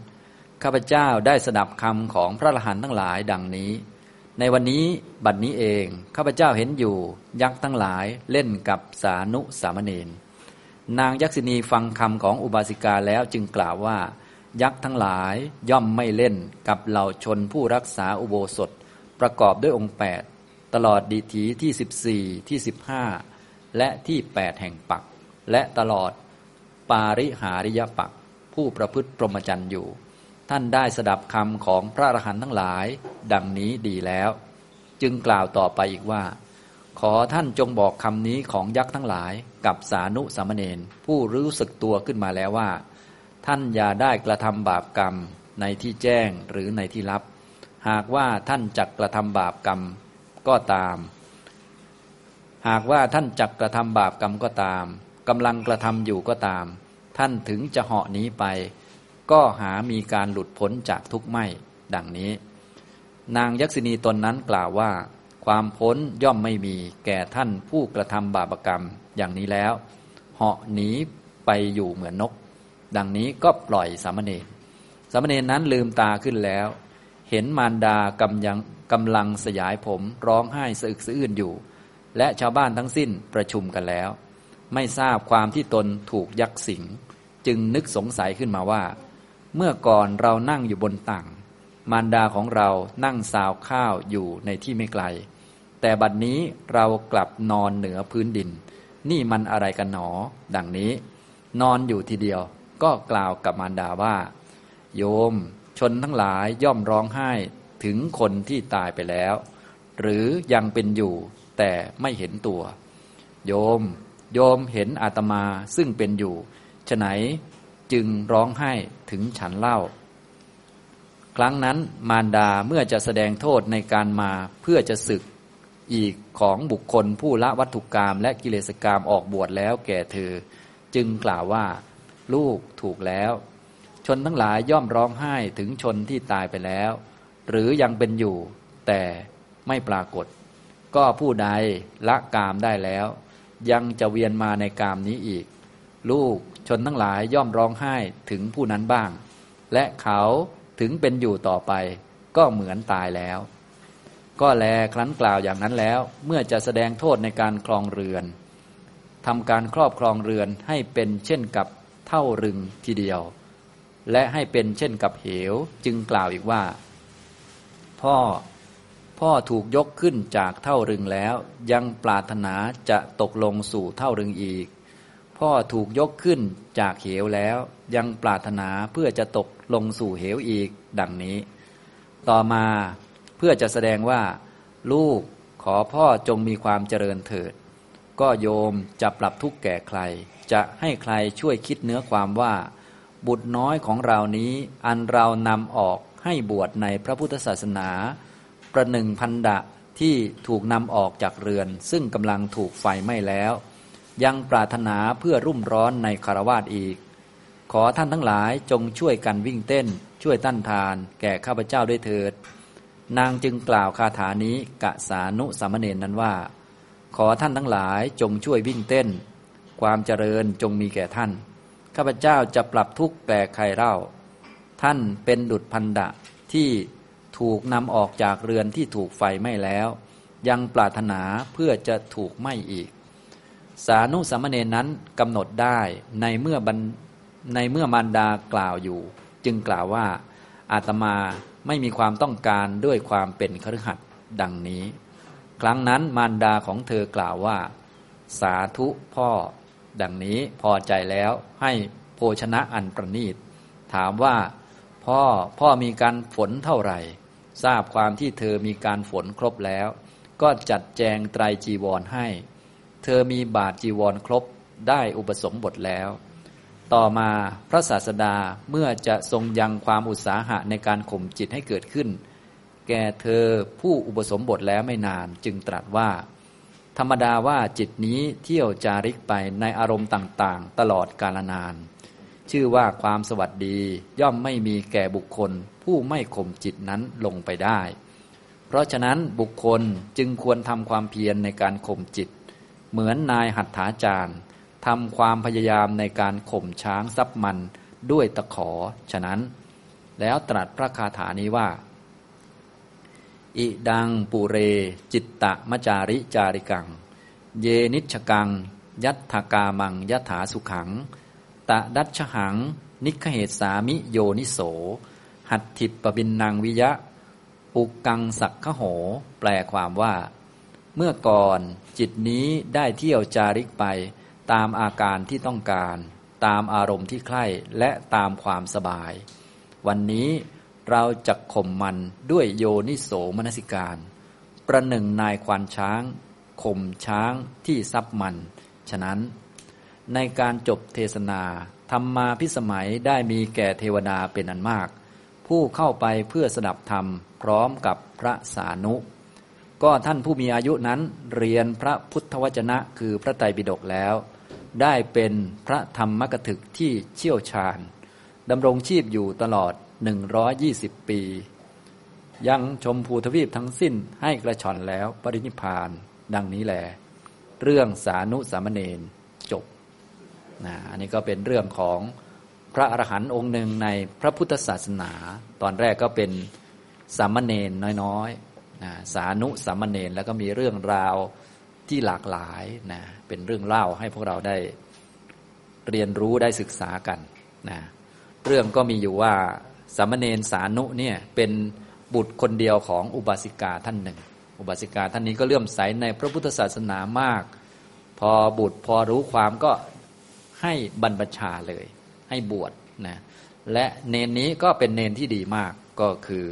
ข้าพเจ้าได้สดับคำของพระอรหันต์ทั้งหลายดังนี้ ในวันนี้บัดนี้เอง ข้าพเจ้าเห็นอยู่ ยักษ์ทั้งหลายเล่นกับสานุสามเณรนางยักษินีฟังคำของอุบาสิกาแล้วจึงกล่าวว่า ยักษ์ทั้งหลายย่อมไม่เล่นกับเหล่าชนผู้รักษาอุโบสถ ประกอบด้วยองค์แปด ตลอดดีถีที่สิบสี่ที่สิบห้าและที่แปดแห่งปัก และตลอดปาริหาริยปัก ผู้ประพฤติปรมจันอยู่ ท่านได้สดับคำของพระอรหันต์ทั้งหลาย ดังนี้ดีแล้ว จึงกล่าวต่อไปอีกว่า ขอท่านจงบอกคำนี้ของยักษ์ทั้งหลายกับสานุสามเณรผู้รู้สึกตัวขึ้นมาแล้วว่า ท่านอย่าได้กระทำบาปกรรมในที่แจ้งหรือในที่ลับ หากว่าท่านจักกระทำบาปกรรม ก็ตาม หากว่าท่านจักกระทำบาปกรรมก็ตามกำลังกระทำอยู่ก็ตาม ท่านถึงจะเหาะหนีไป ก็หามีการหลุดพ้นจากทุกข์ไม่ ดังนี้ นางยักษินีตนนั้นกล่าวว่า ความพ้นย่อมไม่มีแก่ท่านผู้กระทำบาปกรรมอย่างนี้แล้ว เหาะหนีไปอยู่เหมือนนก ดังนี้ก็ปล่อยสามเณรสามเณรนั้นลืมตาขึ้นแล้ว เห็นมารดากำยัง กำลังสยายผมร้องไห้สะอึกสะอื้นอยู่ และชาวบ้านทั้งสิ้นประชุมกันแล้ว ไม่ทราบความที่ตนถูกยักษ์สิง จึงนึกสงสัยขึ้นมาว่า เมื่อก่อนเรานั่งอยู่บนตังมารดาของเรานั่งสาวข้าวอยู่ในที่ไม่ไกล แต่บัดนี้เรากลับนอนเหนือพื้นดิน นี่มันอะไรกันหนอ ดังนี้ นอนอยู่ทีเดียว ก็กล่าวกับมารดาว่า โยม ชนทั้งหลายย่อมร้องไห้ ถึงคนที่ตายไปแล้ว หรือยังเป็นอยู่แต่ไม่เห็นตัว โยม โยมเห็นอาตมาซึ่งเป็นอยู่ฉไหนจึงร้องไห้ถึงฉันเล่า ครั้งนั้นมารดาเมื่อจะแสดงโทษในการมาเพื่อจะศึกอีกของบุคคลผู้ละวัตถุกรรมและกิเลสกรรมออกบวชแล้วแก่เธอ จึงกล่าวว่า ลูกถูกแล้ว ชนทั้งหลายย่อมร้องไห้ถึงชนที่ตายไปแล้ว หรือยังเป็นอยู่ แต่ไม่ปรากฏ ก็ผู้ใดละกามได้แล้ว ยังจะเวียนมาในกามนี้อีก ลูกชนทั้งหลายย่อมร้องไห้ถึงผู้นั้นบ้าง และเขาถึงเป็นอยู่ต่อไป ก็เหมือนตายแล้ว ก็แลครั้นกล่าวอย่างนั้นแล้ว เมื่อจะแสดงโทษในการคลองเรือนทำการครอบครองเรือนให้เป็นเช่นกับเท่ารึงทีเดียว และให้เป็นเช่นกับเหว จึงกล่าวอีกว่า พ่อ พ่อถูกยกขึ้นจากเท่ารึงแล้ว ยังปรารถนาจะตกลงสู่เท่ารึงอีก พ่อถูกยกขึ้นจากเหวแล้ว ยังปรารถนาเพื่อจะตกลงสู่เหวอีก ดังนี้ ต่อมาเพื่อจะแสดงว่า ลูกขอพ่อจงมีความเจริญเถิด ก็โยมจะปรับทุกข์แก่ใคร จะให้ใครช่วยคิดเนื้อความว่า บุตรน้อยของเรานี้อันเรานำออก ให้บวชในพระพุทธศาสนา ประหนึ่งพันดะที่ถูกนำออกจากเรือน ซึ่งกำลังถูกไฟไหม้แล้ว ยังปรารถนาเพื่อรุ่มร้อนในคารวาสอีก ขอท่านทั้งหลายจงช่วยกันวิ่งเต้น ช่วยต้านทาน แก่ข้าพเจ้าด้วยเถิด นางจึงกล่าวคาถานี้กะสานุสามเณรนั้นว่า ขอท่านทั้งหลายจงช่วยวิ่งเต้น ความเจริญจงมีแก่ท่าน ข้าพเจ้าจะปรับทุกข์แก่ใครเล่า ท่านเป็นดุจพันดะที่ถูกนำออกจากเรือนที่ถูกไฟไหม้แล้ว ยังปรารถนาเพื่อจะถูกไหม้อีก สานุสามเณรนั้นกำหนดได้ในเมื่อบันในเมื่อมารดากล่าวอยู่ จึงกล่าวว่าอาตมาไม่มีความต้องการด้วยความเป็นคฤหัสดังนี้ ครั้งนั้นมารดาของเธอกล่าวว่า สาธุพ่อ ดังนี้พอใจแล้วให้โภชนะอันประนีต ถามว่า พ่อพ่อมีการฝนเท่าไหร่ ทราบความที่เธอมีการฝนครบแล้ว ก็จัดแจงไตรจีวรให้ เธอมีบาทจีวรครบได้อุปสมบทแล้ว ต่อมาพระศาสดาเมื่อจะทรงยังความอุตสาหะในการข่มจิตให้เกิดขึ้น แก่เธอผู้อุปสมบทแล้วไม่นานจึงตรัสว่า ธรรมดาว่าจิตนี้เที่ยวจาริกไปในอารมณ์ต่างๆ ตลอดกาลนาน ชื่อว่าความสวัสดีย่อมไม่มีแก่บุคคล ผู้ไม่ข่มจิตนั้นลงไปได้ เพราะฉะนั้นบุคคลจึงควรทำความเพียรในการข่มจิต เหมือนนายหัตถาจารย์ทำความพยายามในการข่มช้างซับมันด้วยตะขอ ฉะนั้น แล้วตรัสพระคาถานี้ว่า อิดังปุเร จิตตะมจาริจาริกัง เยนิชกัง ยัตถกามังยถาสุขัง ตะดัชหัง นิคเหตสามิโยนิโส หัตถิปบินนางวิยะปุกังสักขโห แปลความว่า เมื่อก่อนจิตนี้ได้เที่ยวจาริกไป ตามอาการที่ต้องการ ตามอารมณ์ที่ใคร่และตามความสบาย วันนี้เราจะข่มมันด้วยโยนิโสมนสิการ ประหนึ่งนายควานช้างข่มช้างที่ซับมัน ฉะนั้น ในการจบเทศนาธรรมมาพิสมัยได้มีแก่เทวดาเป็นอันมาก ผู้เข้าไปเพื่อสดับธรรมพร้อมกับพระสานุ ก็ท่านผู้มีอายุนั้นเรียนพระพุทธวจนะคือพระไตรปิฎกแล้ว ได้เป็นพระธรรมกถึกที่เชี่ยวชาญดำรงชีพอยู่ตลอด 120 ปี ยังชมภูทวีปทั้งสิ้นให้กระชอนแล้วปรินิพาน ดังนี้แหลเรื่องสานุสามเณร นะอันนี้ก็เป็นเรื่องของพระอรหันต์องค์หนึ่งในพระพุทธศาสนา ตอนแรกก็เป็นสามเณรน้อยๆนะสานุสามเณรแล้วก็มีเรื่องราวที่หลากหลายนะเป็นเรื่องเล่าให้พวกเราได้เรียนรู้ได้ศึกษากันนะเรื่องก็มีอยู่ว่าสามเณรสานุเนี่ยเป็นบุตรคนเดียวของอุบาสิกาท่านหนึ่ง อุบาสิกาท่านนี้ก็เลื่อมใสในพระพุทธศาสนามาก พอบุตรพอรู้ความก็ ให้บรรพชาเลย ให้บวชนะและเนนนี้ก็เป็นเนนที่ดีมากก็คือ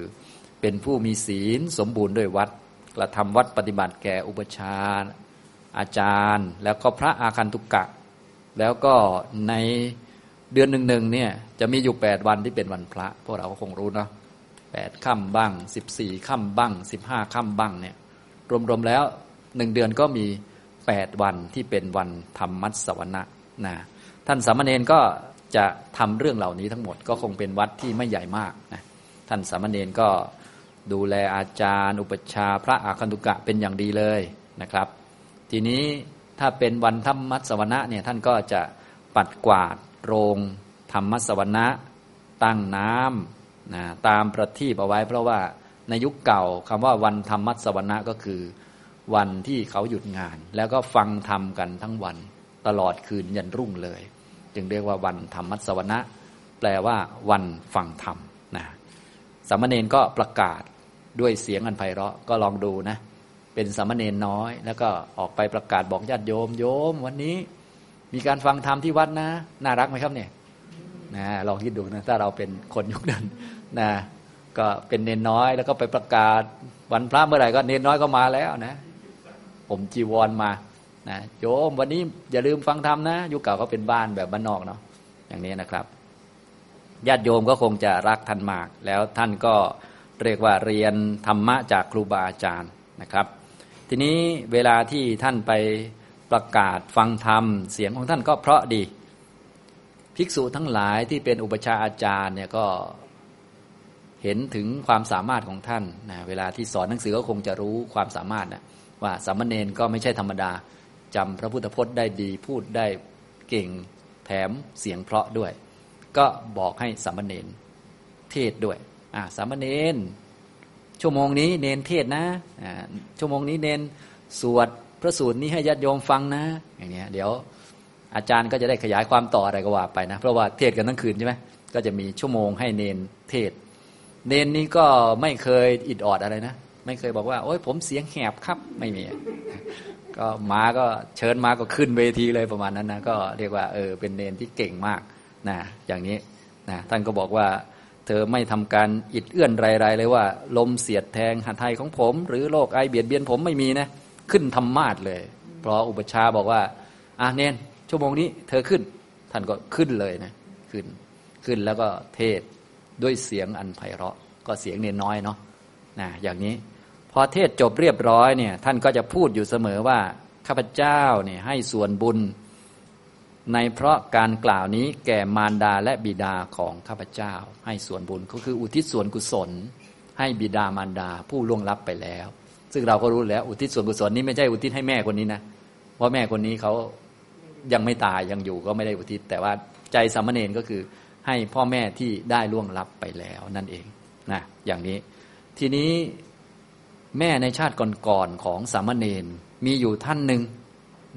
เป็นผู้มีศีลสมบูรณ์ด้วยวัดกระทำวัดปฏิบัติแก่อุปชาอาจารย์ แล้วก็พระอาคันตุกกะ แล้วก็ในเดือนหนึ่งหนึ่งเนี่ยจะมีอยู่แปดวันที่เป็นวันพระ พวกเราก็คงรู้เนาะแปดค่ำบ้างสิบสี่ค่ำบ้างสิบห้าค่ำบ้างเนี่ยรวมๆแล้วหนึ่งเดือนก็มีแปดวันที่เป็นวันธรรมมัสวนะนะ ท่านสามเณรก็จะทำเรื่องเหล่านี้ทั้งหมดก็คงเป็นวัดที่ไม่ใหญ่มากนะท่านสามเณรก็ดูแลอาจารย์ อุปชาพระอาคันตุกะเป็นอย่างดีเลยนะครับ ทีนี้ถ้าเป็นวันธรรมมัสวนะเนี่ยท่านก็จะปัดกวาดโรงธรรมัสวนะตั้งน้ำนะตามประทีปเอาไว้ เพราะว่าในยุคเก่าคำว่าวันธรรมัสวนะก็คือ วันที่เขาหยุดงาน แล้วก็ฟังธรรมกันทั้งวัน ตลอดคืนยันรุ่งเลย จึงเรียกว่าวันธรรมัสวนะ แปลว่าวันฟังธรรมนะสามเณรก็ประกาศด้วยเสียงอันไพเราะก็ลองดูนะ เป็นสามเณรน้อย แล้วก็ออกไปประกาศบอกญาติโยมโยม วันนี้มีการฟังธรรมที่วัดนะ น่ารักไหมครับเนี่ยนะลองคิดดูนะถ้าเราเป็นคนยุคนั้นนะก็เป็นเนนน้อย แล้วก็ไปประกาศวันพระเมื่อไหร่ก็เนนน้อยก็มาแล้วนะ ผมจีวรมา นะโยมวันนี้อย่าลืมฟังธรรมนะ ยุคเก่าก็เป็นบ้านแบบบ้านนอกเนาะอย่างนี้นะครับญาติโยมก็คงจะรักท่านมาก แล้วท่านก็เรียกว่าเรียนธรรมะจากครูบาอาจารย์นะครับ ทีนี้เวลาที่ท่านไปประกาศฟังธรรม เสียงของท่านก็เพราะดี ภิกษุทั้งหลายที่เป็นอุปชาอาจารย์เนี่ยก็เห็นถึงความสามารถของท่านนะเวลาที่สอนหนังสือก็คงจะรู้ความสามารถนะว่าสามเณรก็ไม่ใช่ธรรมดา จำพระพุทธพจน์ได้ดีพูดได้เก่งแถมเสียงเพราะด้วย ก็บอกให้สามเณรเทศด้วยอ่าสามเณรชั่วโมงนี้เนนเทศนะอ่าชั่วโมงนี้เนนสวดพระสูตรนี้ให้ญาติโยมฟังนะ อย่างเนี้ยเดี๋ยวอาจารย์ก็จะได้ขยายความต่ออะไรก็ว่าไปนะ เพราะว่าเทศกันทั้งคืนใช่ไหมก็จะมีชั่วโมงให้เนนเทศ เนนนี้ก็ไม่เคยอิดออดอะไรนะ ไม่เคยบอกว่า โอ้ยผมเสียงแหบครับไม่มี ก็มาก็เชิญมาก็ขึ้นเวทีเลยประมาณนั้นนะก็เรียกว่าเออเป็นเนนที่เก่งมากนะอย่างนี้นะท่านก็บอกว่า เธอไม่ทำการอิดเอื้อนไรๆเลยว่า ลมเสียดแทงหัตถยของผม หรือโรคไอเบียดเบียนผมไม่มีนะขึ้นธรรมาทเลย เพราะอุปชาบอกว่าอะเนนชั่วโมงนี้ เธอขึ้น ท่านก็ขึ้นเลยนะขึ้นขึ้นแล้วก็เทศด้วยเสียงอันไพเราะ ก็เสียงเนนน้อยเนาะนะอย่างนี้ พอเทศจบเรียบร้อยเนี่ยท่านก็จะพูดอยู่เสมอว่าข้าพเจ้าเนี่ยให้ส่วนบุญ ในเพราะการกล่าวนี้แก่มารดาและบิดาของข้าพเจ้า ให้ส่วนบุญก็คืออุทิศส่วนกุศล ให้บิดามารดาผู้ล่วงลับไปแล้ว ซึ่งเราก็รู้แล้วอุทิศส่วนกุศลนี้ไม่ใช่อุทิศให้แม่คนนี้นะเพราะแม่คนนี้เขายังไม่ตายยังอยู่ก็ไม่ได้อุทิศ แต่ว่าใจสามเณรก็คือให้พ่อแม่ที่ได้ล่วงลับไปแล้วนั่นเองนะอย่างนี้ ทีนี้ แม่ในชาติก่อนๆของสามเณรมีอยู่ท่านหนึ่ง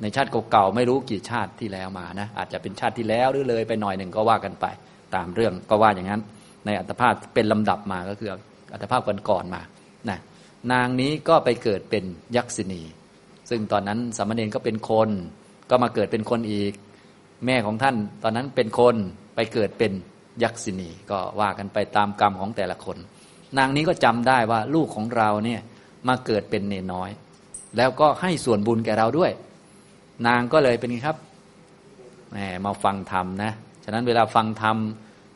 ในชาติเก่าๆไม่รู้กี่ชาติที่แล้วมานะอาจจะเป็นชาติที่แล้วหรือเลยไปหน่อยหนึ่งก็ว่ากันไป ตามเรื่องก็ว่าอย่างนั้น ในอัตภาพเป็นลำดับมาก็คืออัตภาพก่อนๆมานะนางนี้ก็ไปเกิดเป็นยักษินีซึ่งตอนนั้นสามเณรก็เป็นคน ก็มาเกิดเป็นคนอีก แม่ของท่านตอนนั้นเป็นคนไปเกิดเป็นยักษินีก็ว่ากันไปตามกรรมของแต่ละคน นางนี้ก็จำได้ว่าลูกของเราเนี่ย มาเกิดเป็นเนน้อย แล้วก็ให้ส่วนบุญแก่เราด้วย นางก็เลยเป็นไงครับแหมมาฟังธรรมนะฉะนั้นเวลาฟังธรรม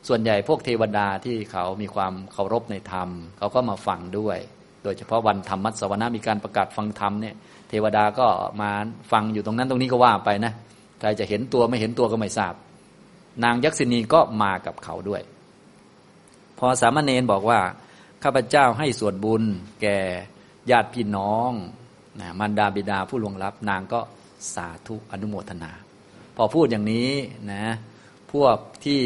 ส่วนใหญ่พวกเทวดาที่เขามีความเคารพในธรรม เขาก็มาฟังด้วย โดยเฉพาะวันธรรมมัสวนามีการประกาศฟังธรรมเนี่ยเทวดาก็มาฟังอยู่ตรงนั้นตรงนี้ก็ว่าไปนะใครจะเห็นตัวไม่เห็นตัวก็ไม่ทราบ นางยักษินีก็มากับเขาด้วย พอสามเณรบอกว่าข้าพเจ้าให้ส่วนบุญแก่ ญาติพี่น้องนะมารดาบิดาผู้ลวงลับ นางก็สาธุอนุโมทนา พอพูดอย่างนี้นะพวกที่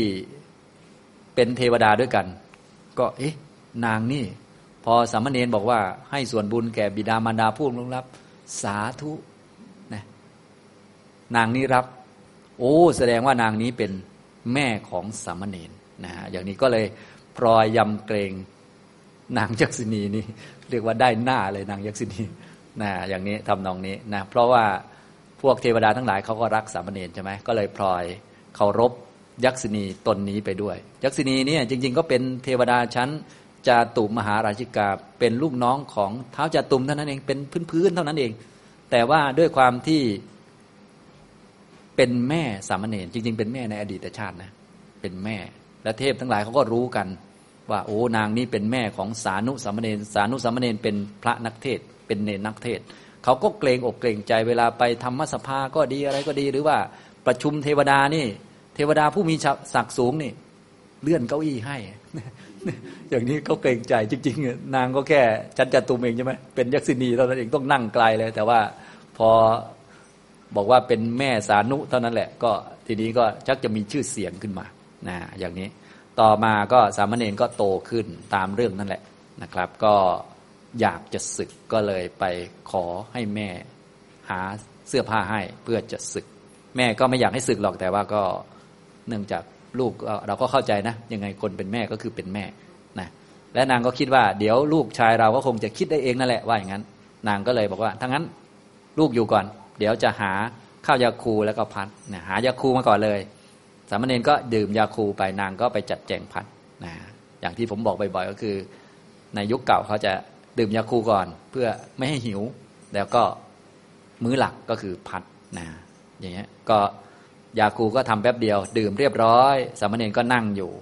เป็นเทวดาด้วยกัน ก็เอ๊ะนางนี่ พอสามเณรบอกว่าให้ส่วนบุญแก่บิดามารดาผู้ลวงลับ สาธุนะนางนี้รับ โอ้แสดงว่านางนี้เป็นแม่ของสามเณรนะอย่างนี้ก็เลยพลอยยำเกรงนางยักษินีนี่ เรียกว่าได้หน้าเลยนางยักษินีนะอย่างนี้ทำนองนี้นะเพราะว่าพวกเทวดาทั้งหลายเขาก็รักสามเณรใช่ไหมก็เลยพลอยเคารพยักษินีตนนี้ไปด้วย ยักษินีเนี่ยจริง ๆ ก็เป็นเทวดาชั้นจาตุมหาราชิกาเป็นลูกน้องของเท้าจาตุมเท่านั้นเองเป็นพื้นๆเท่านั้นเอง แต่ว่าด้วยความที่เป็นแม่สามเณรจริง ๆ เป็นแม่ในอดีตชาตินะเป็นแม่และเทพทั้งหลายเขาก็รู้กัน ว่าโอ้นางนี้เป็นแม่ของสานุสามเณรสานุสามเณรเป็นพระนักเทศ เป็นเนรนักเทศ เขาก็เกรงอกเกรงใจเวลาไปธรรมสภาก็ดีอะไรก็ดีหรือว่าประชุมเทวดานี่ เทวดาผู้มีศักดิ์สูงนี่ เลื่อนเก้าอี้ให้ อย่างนี้เขาเกรงใจจริงๆ นางก็แค่จันจัตุมเองใช่ไหมเป็นยักษินีเท่านั้นเองต้องนั่งไกลเลย แต่ว่าพอบอกว่าเป็นแม่สานุเท่านั้นแหละ ก็ทีนี้ก็ชักจะมีชื่อเสียงขึ้นมานะอย่างนี้ ต่อมาก็สามเณรก็โตขึ้นตามเรื่องนั่นแหละนะครับ ก็อยากจะศึกก็เลยไปขอให้แม่หาเสื้อผ้าให้เพื่อจะศึก แม่ก็ไม่อยากให้ศึกหรอกแต่ว่าก็เนื่องจากลูกเราก็เข้าใจนะ ยังไงคนเป็นแม่ก็คือเป็นแม่นะและนางก็คิดว่าเดี๋ยวลูกชายเราก็คงจะคิดได้เองนั่นแหละว่าอย่างนั้น นางก็เลยบอกว่าถ้างั้นลูกอยู่ก่อน เดี๋ยวจะหาข้าวยาคูแล้วก็พัดนะหายาคูมาก่อนเลย สามเณรก็ดื่มยาคูไปนางก็ไปจัดแจงพัดนะอย่างที่ผมบอกบ่อยๆก็คือ ในยุคเก่าเขาจะดื่มยาคูก่อน เพื่อไม่ให้หิว แล้วก็มื้อหลักก็คือพัดนะอย่างเงี้ยก็ยาคูก็ทำแป๊บเดียว ดื่มเรียบร้อย สามเณรก็นั่งอยู่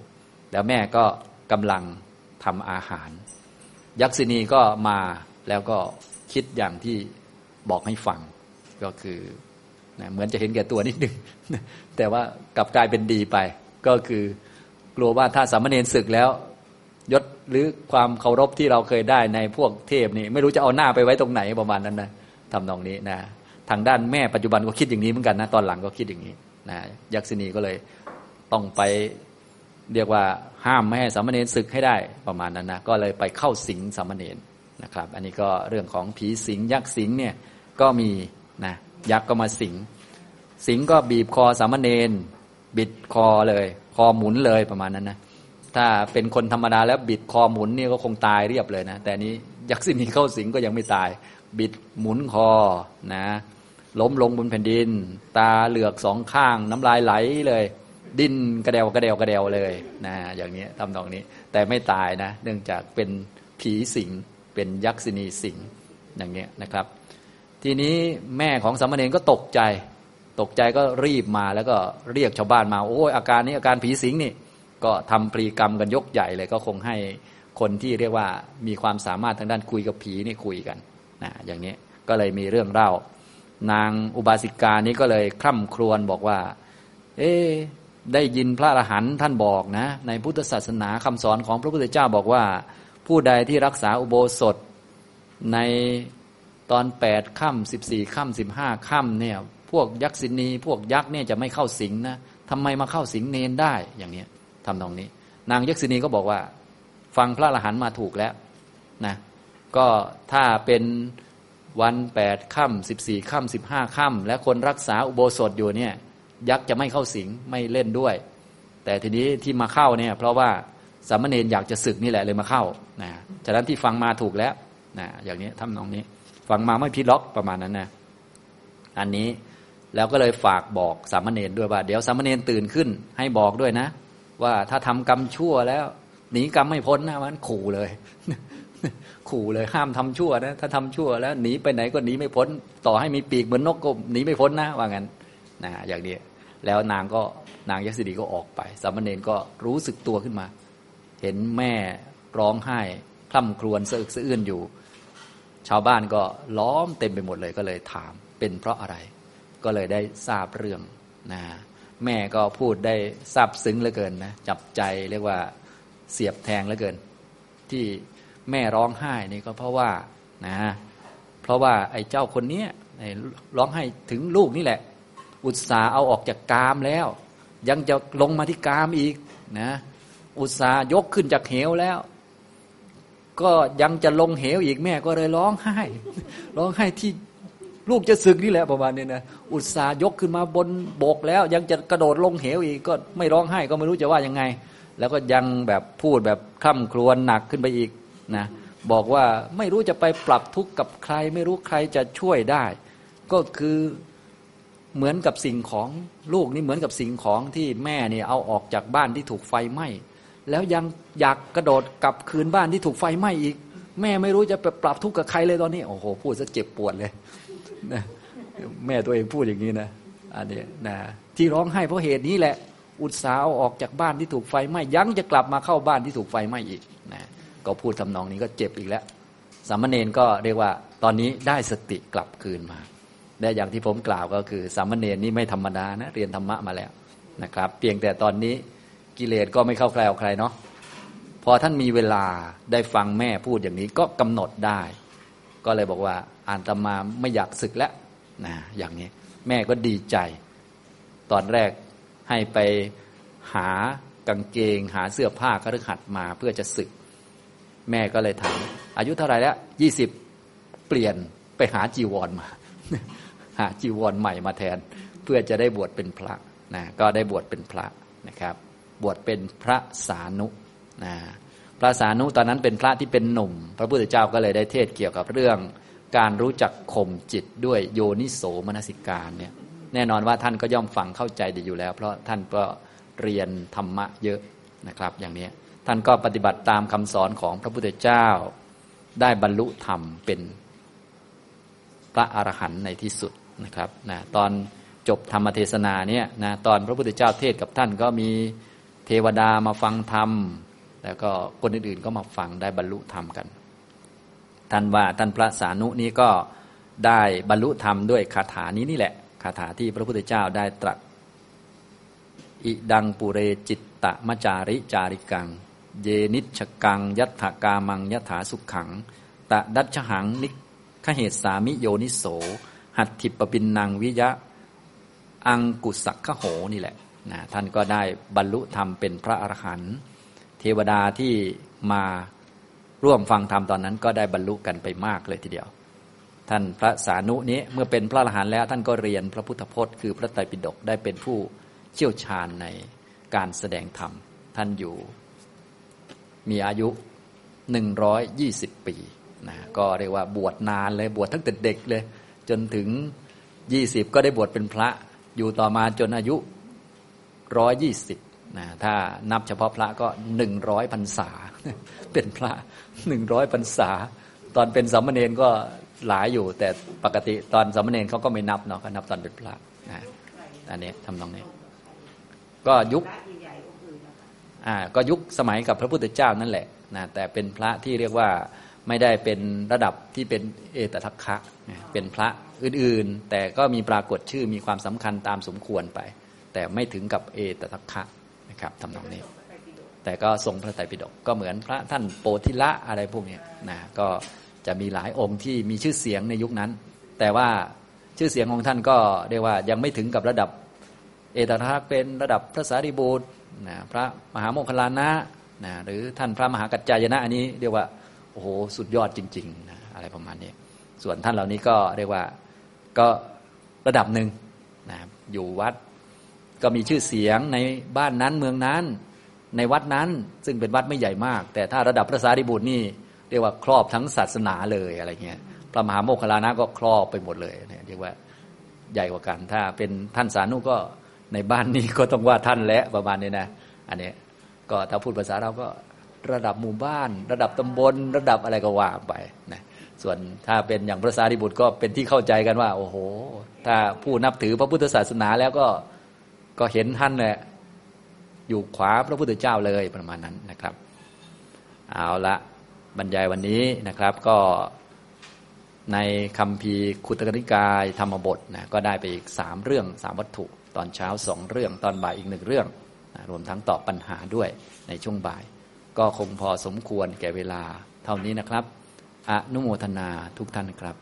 แล้วแม่ก็กำลังทำอาหาร ยักษินีก็มาแล้วก็คิดอย่างที่บอกให้ฟังก็คือ นะเหมือนจะเห็นแก่ตัวนิดนึงแต่ว่ากลับกลายเป็นดีไป ก็คือกลัวว่าถ้าสามเณรศึกแล้ว ยศหรือความเคารพที่เราเคยได้ในพวกเทพนี่ไม่รู้จะเอาหน้าไปไว้ตรงไหนประมาณนั้นนะทำนองนี้นะทางด้านแม่ปัจจุบันก็คิดอย่างนี้เหมือนกันนะตอนหลังก็คิดอย่างนี้นะยักษินีก็เลยต้องไปเรียกว่าห้ามไม่ให้สามเณรศึกให้ได้ประมาณนั้นนะก็เลยไปเข้าสิงสามเณรนะครับ อันนี้ก็เรื่องของผีสิงยักษ์สิงเนี่ยก็มีนะ ยักษ์ก็มาสิง สิงก็บีบคอสามเณรบิดคอเลย คอหมุนเลยประมาณนั้นนะถ้าเป็นคนธรรมดาแล้วบิดคอหมุนนี่ก็คงตายเรียบเลยนะ แต่นี้ยักษ์สินีเข้าสิงก็ยังไม่ตาย บิดหมุนคอนะล้มลงบนแผ่นดิน ตาเหลือกสองข้าง น้ำลายไหลเลย ดิ้นกระเดวกระเดวกระเดวเลยนะอย่างนี้ทำนองนี้ แต่ไม่ตายนะ เนื่องจากเป็นผีสิงเป็นยักษินีสิงอย่างนี้นะครับ ทีนี้แม่ของสามเณรก็ตกใจ ตกใจก็รีบมาแล้วก็เรียกชาวบ้านมา โอ้ยอาการนี้อาการผีสิงนี่ ก็ทำปรีกรรมกันยกใหญ่เลยก็คงให้คนที่เรียกว่ามีความสามารถทางด้านคุยกับผีนี่คุยกันนะอย่างนี้ก็เลยมีเรื่องเล่า นางอุบาสิกานี้ก็เลยคร่ำครวญบอกว่า เอ๊ได้ยินพระอรหันต์ท่านบอกนะ ในพุทธศาสนาคำสอนของพระพุทธเจ้าบอกว่า ผู้ใดที่รักษาอุโบสถใน ตอนแปดค่ำสิบสี่ค่ำสิบห้าค่ำเนี่ย พวกยักษินี พวกยักษ์เนี่ยจะไม่เข้าสิงนะทำไมมาเข้าสิงเนนได้อย่างนี้ทำตรงนี้ นางยักษินีก็บอกว่า ฟังพระอรหันต์มาถูกแล้วนะก็ถ้าเป็นวันแปดค่ำสิบสี่ค่ำสิบห้าค่ำและคนรักษาอุโบสถอยู่เนี่ยยักษ์จะไม่เข้าสิงไม่เล่นด้วย แต่ทีนี้ที่มาเข้าเนี่ยเพราะว่าสามเณรอยากจะศึกนี่แหละเลยมาเข้านะฉะนั้นที่ฟังมาถูกแล้วนะอย่างนี้ทำนองนี้ ฟังมาไม่พิล็อกประมาณนั้นนะอันนี้แล้วก็เลยฝากบอกสามเณรด้วยว่า เดี๋ยวสามเณรตื่นขึ้น ให้บอกด้วยนะ ว่าถ้าทำกรรมชั่วแล้ว หนีกรรมไม่พ้นนะมันขู่เลย ขู่เลยห้ามทำชั่วนะถ้าทำชั่วแล้วหนีไปไหนก็หนีไม่พ้น ต่อให้มีปีกเหมือนนกก็หนีไม่พ้นนะว่างั้นนะอย่างนี้แล้วนางก็นางยักษิดีก็ออกไป สามเณรก็รู้สึกตัวขึ้นมา เห็นแม่ร้องไห้คล่ำครวญสะอึกสะอื้นอยู่ ชาวบ้านก็ล้อมเต็มไปหมดเลยก็เลยถามเป็นเพราะอะไร ก็เลยได้ทราบเรื่องนะแม่ก็พูดได้ซาบซึ้งเหลือเกินนะจับใจเรียกว่าเสียบแทงเหลือเกิน ที่แม่ร้องไห้นี่ก็เพราะว่านะเพราะว่าไอ้เจ้าคนนี้ร้องไห้ถึงลูกนี่แหละ อุตสาห์เอาออกจากกามแล้ว ยังจะลงมาที่กามอีกนะอุตสาห์ยกขึ้นจากเหวแล้ว ก็ยังจะลงเหวอีกแม่ก็เลยร้องไห้ ร้องไห้ที่ลูกจะสึกนี่แหละประมาณนี้นะอุตสาห์ยกขึ้นมาบนโบกแล้ว ยังจะกระโดดลงเหวอีกก็ไม่ร้องไห้ก็ไม่รู้จะว่ายังไง แล้วก็ยังแบบพูดแบบคร่ำครวญหนักขึ้นไปอีกนะบอกว่าไม่รู้จะไปปรับทุกข์กับใคร ไม่รู้ใครจะช่วยได้ ก็คือเหมือนกับสิ่งของลูกนี่เหมือนกับสิ่งของที่แม่เนี่ยเอาออกจากบ้านที่ถูกไฟไหม้ แล้วยังอยากกระโดดกลับคืนบ้านที่ถูกไฟไหม้อีก แม่ไม่รู้จะไปปรับทุกข์กับใครเลยตอนนี้ โอ้โห พูดซะเจ็บปวดเลยนะแม่ตัวเองพูดอย่างนี้นะอันนี้นะที่ร้องไห้เพราะเหตุนี้แหละ อุตสาห์ออกจากบ้านที่ถูกไฟไหม้ยังจะกลับมาเข้าบ้านที่ถูกไฟไหม้อีกนะก็พูดทำนองนี้ก็เจ็บอีกแล้วสามเณรก็เรียกว่าตอนนี้ได้สติกลับคืนมาและอย่างที่ผมกล่าวก็คือสามเณรนี่ไม่ธรรมดานะเรียนธรรมะมาแล้วนะครับ เพียงแต่ตอนนี้ กิเลสก็ไม่เข้าใครเอาใครเนาะพอท่านมีเวลาได้ฟังแม่พูดอย่างนี้ก็กำหนดได้ ก็เลยบอกว่าอ่านตมาไม่อยากศึกแล้วนะอย่างนี้แม่ก็ดีใจ ตอนแรกให้ไปหากางเกง หาเสื้อผ้าคฤหัสถ์มาเพื่อจะศึก แม่ก็เลยถามอายุเท่าไหร่แล้วยี่สิบเปลี่ยนไปหาจีวรมา หาจีวรใหม่มาแทน เพื่อจะได้บวชเป็นพระนะก็ได้บวชเป็นพระนะครับ บวชเป็นพระสานุนะพระสานุตอนนั้นเป็นพระที่เป็นหนุ่ม พระพุทธเจ้าก็เลยได้เทศเกี่ยวกับเรื่อง การรู้จักข่มจิตด้วยโยนิโสมนสิการเนี่ยแน่นอนว่าท่านก็ย่อมฟังเข้าใจดีอยู่แล้ว เพราะท่านก็เรียนธรรมะเยอะนะครับ อย่างนี้ท่านก็ปฏิบัติตามคำสอนของพระพุทธเจ้า ได้บรรลุธรรมเป็นพระอรหันต์ในที่สุดนะครับนะตอนจบธรรมเทศนาเนี่ยนะตอนพระพุทธเจ้าเทศกับท่านก็มี ทวดามาฟังธรรม แล้วก็คนอื่นๆก็มาฟังได้บรรลุธรรมกัน ท่านว่าท่านพระสานุนี้ก็ได้บรรลุธรรมด้วยคาถานี้นี่แหละคาถาที่พระพุทธเจ้าได้ตรัส อิดังปุเรจิตตะมจาริจาริกัง เยนิชกัง ยัตถกามังยถาสุขขัง ตะดัชหังนิขเหตสามิโยนิโส หัตถิปปินนางวิยะ อังกุสักขโหนี่แหละ นะท่านก็ได้บรรลุธรรมเป็นพระอรหันต์เทวดาที่มาร่วมฟังธรรมตอนนั้นก็ได้บรรลุกันไปมากเลยทีเดียว ท่านพระสานุนี้เมื่อเป็นพระอรหันต์แล้วท่านก็เรียนพระพุทธพจน์คือพระไตรปิฎกได้เป็นผู้เชี่ยวชาญในการแสดงธรรม ท่านอยู่ มีอายุหนึ่งร้อยยี่สิบปีนะก็เรียกว่าบวชนานเลยบวชตั้งแต่เด็กเลย จนถึงยี่สิบก็ได้บวชเป็นพระอยู่ต่อมาจนอายุ ร้อยยี่สิบนะถ้านับเฉพาะพระก็หนึ่งร้อยพรรษา เป็นพระหนึ่งร้อยพรรษา ตอนเป็นสามเณรก็หลายอยู่ แต่ปกติตอนสามเณรเขาก็ไม่นับเนาะเขานับตอนเป็นพระนะอันนี้ทำตรงนี้ ก็ยุคอ่าก็ยุคสมัยกับพระพุทธเจ้านั่นแหละนะแต่เป็นพระที่เรียกว่าไม่ได้เป็นระดับที่เป็นเอตทัคคะ เป็นพระอื่นๆ แต่ก็มีปรากฏชื่อมีความสำคัญตามสมควรไป แต่ไม่ถึงกับเอตทัคคะนะครับทำนองนี้ แต่ก็ทรงพระไตรปิฎกก็เหมือนพระท่านโปธิละอะไรพวกนี้นะก็จะมีหลายองค์ที่มีชื่อเสียงในยุคนั้น แต่ว่าชื่อเสียงของท่านก็เรียกว่ายังไม่ถึงกับระดับเอตทัคเป็นระดับพระสารีบุตรนะพระมหาโมคคลานะนะหรือท่านพระมหากัจจายนะอันนี้เรียกว่าโอ้โหสุดยอดจริงๆนะอะไรประมาณนี้ส่วนท่านเหล่านี้ก็เรียกว่าก็ระดับหนึ่งนะอยู่วัด ก็มีชื่อเสียงในบ้านนั้นเมืองนั้น ในวัดนั้นซึ่งเป็นวัดไม่ใหญ่มาก แต่ถ้าระดับพระสารีบุตรนี่เรียกว่าครอบทั้งศาสนาเลยอะไรเงี้ยพระมหาโมคคลานะก็ครอบไปหมดเลยเนี่ยเรียกว่าใหญ่กว่ากัน ถ้าเป็นท่านสานุก็ในบ้านนี้ก็ต้องว่าท่านและประมาณนี้นะ อันนี้ก็ถ้าพูดภาษาเราก็ระดับหมู่บ้าน ระดับตำบล ระดับอะไรก็ว่าไปนะส่วนถ้าเป็นอย่างพระสารีบุตรก็เป็นที่เข้าใจกันว่า โอ้โห ถ้าผู้นับถือพระพุทธศาสนาแล้วก็ ก็เห็นท่านแหละอยู่ขวาพระพุทธเจ้าเลยประมาณนั้นนะครับ เอาละบรรยายวันนี้นะครับก็ในคำพีคุตกนิกายธรรมบทนะก็ได้ไปอีกสามเรื่องสามวัตถุ ตอนเช้าสองเรื่อง ตอนบ่ายอีกหนึ่งเรื่องนะรวมทั้งตอบปัญหาด้วยในช่วงบ่าย ก็คงพอสมควรแก่เวลาเท่านี้นะครับ อนุโมทนาทุกท่านครับ